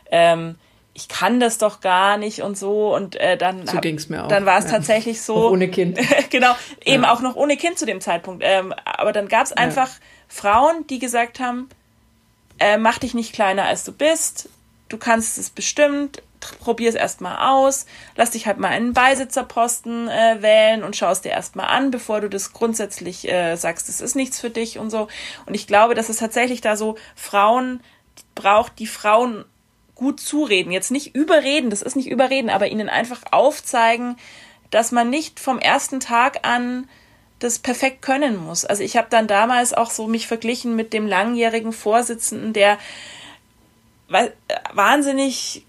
Ähm, ich kann das doch gar nicht und so und äh, dann so ging's mir auch. dann war es ja. tatsächlich so auch ohne Kind [laughs] genau eben ja. auch noch ohne Kind zu dem Zeitpunkt ähm, aber dann gab es einfach ja. Frauen die gesagt haben äh, mach dich nicht kleiner als du bist du kannst es bestimmt probier es erstmal aus, lass dich halt mal einen Beisitzerposten äh, wählen und schau es dir erstmal an, bevor du das grundsätzlich äh, sagst, es ist nichts für dich und so. Und ich glaube, dass es tatsächlich da so Frauen braucht, die Frauen gut zureden. Jetzt nicht überreden, das ist nicht überreden, aber ihnen einfach aufzeigen, dass man nicht vom ersten Tag an das perfekt können muss. Also ich habe dann damals auch so mich verglichen mit dem langjährigen Vorsitzenden, der wahnsinnig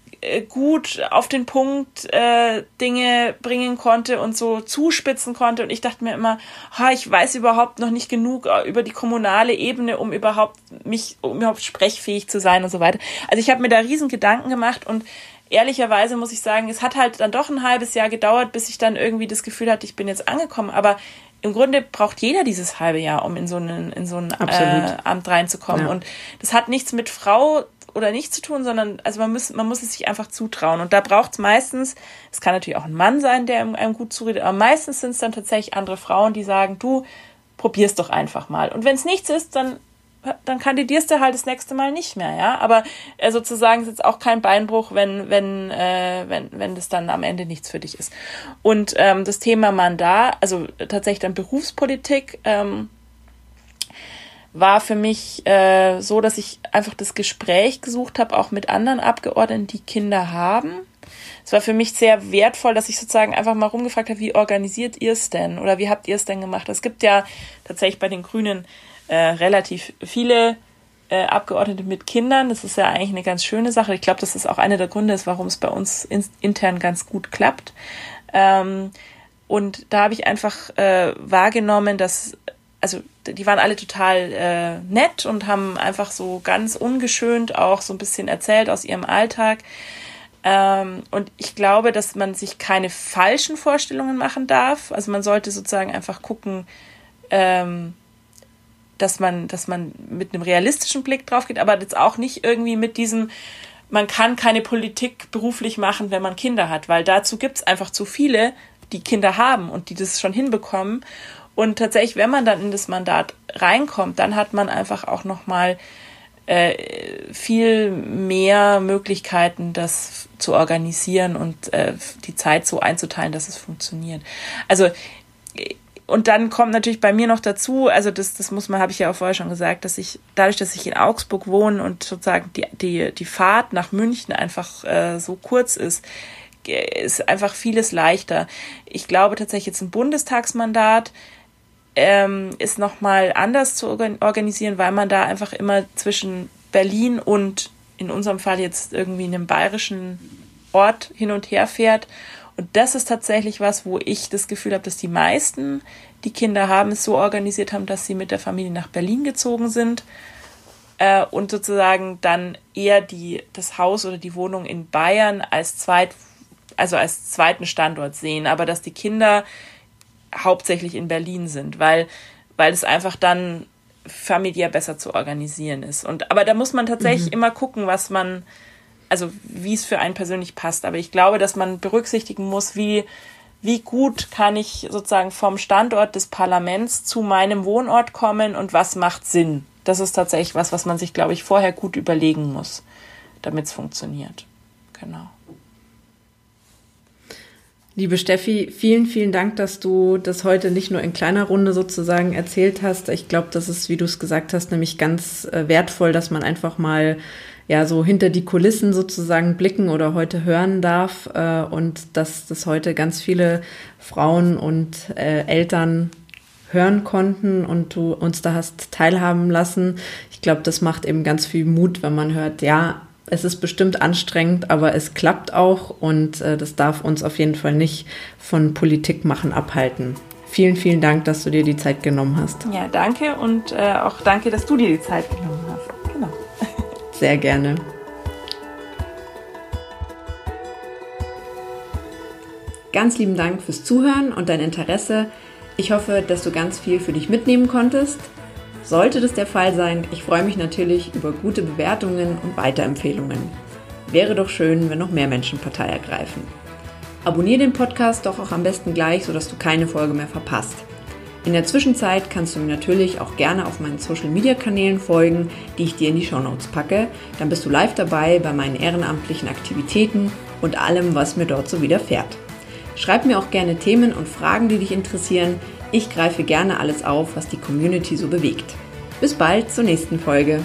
gut auf den Punkt äh, Dinge bringen konnte und so zuspitzen konnte. Und ich dachte mir immer, ha, ich weiß überhaupt noch nicht genug äh, über die kommunale Ebene, um überhaupt mich, um überhaupt sprechfähig zu sein und so weiter. Also ich habe mir da riesen Gedanken gemacht und ehrlicherweise muss ich sagen, es hat halt dann doch ein halbes Jahr gedauert, bis ich dann irgendwie das Gefühl hatte, ich bin jetzt angekommen. Aber im Grunde braucht jeder dieses halbe Jahr, um in so, einen, in so ein äh, Amt reinzukommen. Ja. Und das hat nichts mit Frau oder nicht zu tun, sondern also man muss, man muss es sich einfach zutrauen. Und da braucht es meistens, es kann natürlich auch ein Mann sein, der einem gut zuredet, aber meistens sind es dann tatsächlich andere Frauen, die sagen, du probier's doch einfach mal. Und wenn es nichts ist, dann dann kandidierst du halt das nächste Mal nicht mehr, ja. Aber äh, sozusagen ist jetzt auch kein Beinbruch, wenn, wenn, äh, wenn, wenn das dann am Ende nichts für dich ist. Und ähm, das Thema Mandat, also tatsächlich dann Berufspolitik, ähm, war für mich äh, so, dass ich einfach das Gespräch gesucht habe, auch mit anderen Abgeordneten, die Kinder haben. Es war für mich sehr wertvoll, dass ich sozusagen einfach mal rumgefragt habe, wie organisiert ihr es denn oder wie habt ihr es denn gemacht? Es gibt ja tatsächlich bei den Grünen äh, relativ viele äh, Abgeordnete mit Kindern. Das ist ja eigentlich eine ganz schöne Sache. Ich glaube, das ist auch einer der Gründe, warum es bei uns in, intern ganz gut klappt. Ähm, und da habe ich einfach äh, wahrgenommen, dass also die waren alle total äh, nett und haben einfach so ganz ungeschönt auch so ein bisschen erzählt aus ihrem Alltag. Ähm, und ich glaube, dass man sich keine falschen Vorstellungen machen darf. Also man sollte sozusagen einfach gucken, ähm, dass man, dass man mit einem realistischen Blick drauf geht, aber jetzt auch nicht irgendwie mit diesem, man kann keine Politik beruflich machen, wenn man Kinder hat, weil dazu gibt es einfach zu viele, die Kinder haben und die das schon hinbekommen. Und tatsächlich, wenn man dann in das Mandat reinkommt, dann hat man einfach auch nochmal äh, viel mehr Möglichkeiten, das zu organisieren und äh, die Zeit so einzuteilen, dass es funktioniert. Also und dann kommt natürlich bei mir noch dazu, also das, das muss man, habe ich ja auch vorher schon gesagt, dass ich, dadurch, dass ich in Augsburg wohne und sozusagen die, die, die Fahrt nach München einfach äh, so kurz ist, ist einfach vieles leichter. Ich glaube tatsächlich jetzt ein Bundestagsmandat ähm, ist nochmal anders zu organisieren, weil man da einfach immer zwischen Berlin und in unserem Fall jetzt irgendwie einem bayerischen Ort hin und her fährt. Und das ist tatsächlich was, wo ich das Gefühl habe, dass die meisten, die Kinder haben, es so organisiert haben, dass sie mit der Familie nach Berlin gezogen sind äh, und sozusagen dann eher die, das Haus oder die Wohnung in Bayern als zweit, also als zweiten Standort sehen, aber dass die Kinder hauptsächlich in Berlin sind, weil, weil es einfach dann familiär besser zu organisieren ist. Und, aber da muss man tatsächlich mhm. immer gucken, was man, also wie es für einen persönlich passt. Aber ich glaube, dass man berücksichtigen muss, wie, wie gut kann ich sozusagen vom Standort des Parlaments zu meinem Wohnort kommen und was macht Sinn. Das ist tatsächlich was, was man sich, glaube ich, vorher gut überlegen muss, damit es funktioniert. Genau. Liebe Steffi, vielen, vielen Dank, dass du das heute nicht nur in kleiner Runde sozusagen erzählt hast. Ich glaube, das ist, wie du es gesagt hast, nämlich ganz äh, wertvoll, dass man einfach mal ja so hinter die Kulissen sozusagen blicken oder heute hören darf äh, und dass das heute ganz viele Frauen und äh, Eltern hören konnten und du uns da hast teilhaben lassen. Ich glaube, das macht eben ganz viel Mut, wenn man hört, ja, es ist bestimmt anstrengend, aber es klappt auch und äh, das darf uns auf jeden Fall nicht von Politik machen abhalten. Vielen, vielen Dank, dass du dir die Zeit genommen hast. Ja, danke und äh, auch danke, dass du dir die Zeit genommen hast. Genau. [laughs] Sehr gerne. Ganz lieben Dank fürs Zuhören und dein Interesse. Ich hoffe, dass du ganz viel für dich mitnehmen konntest. Sollte das der Fall sein, ich freue mich natürlich über gute Bewertungen und Weiterempfehlungen. Wäre doch schön, wenn noch mehr Menschen Partei ergreifen. Abonnier den Podcast doch auch am besten gleich, sodass du keine Folge mehr verpasst. In der Zwischenzeit kannst du mir natürlich auch gerne auf meinen Social Media Kanälen folgen, die ich dir in die Show Notes packe. Dann bist du live dabei bei meinen ehrenamtlichen Aktivitäten und allem, was mir dort so widerfährt. Schreib mir auch gerne Themen und Fragen, die dich interessieren. Ich greife gerne alles auf, was die Community so bewegt. Bis bald zur nächsten Folge.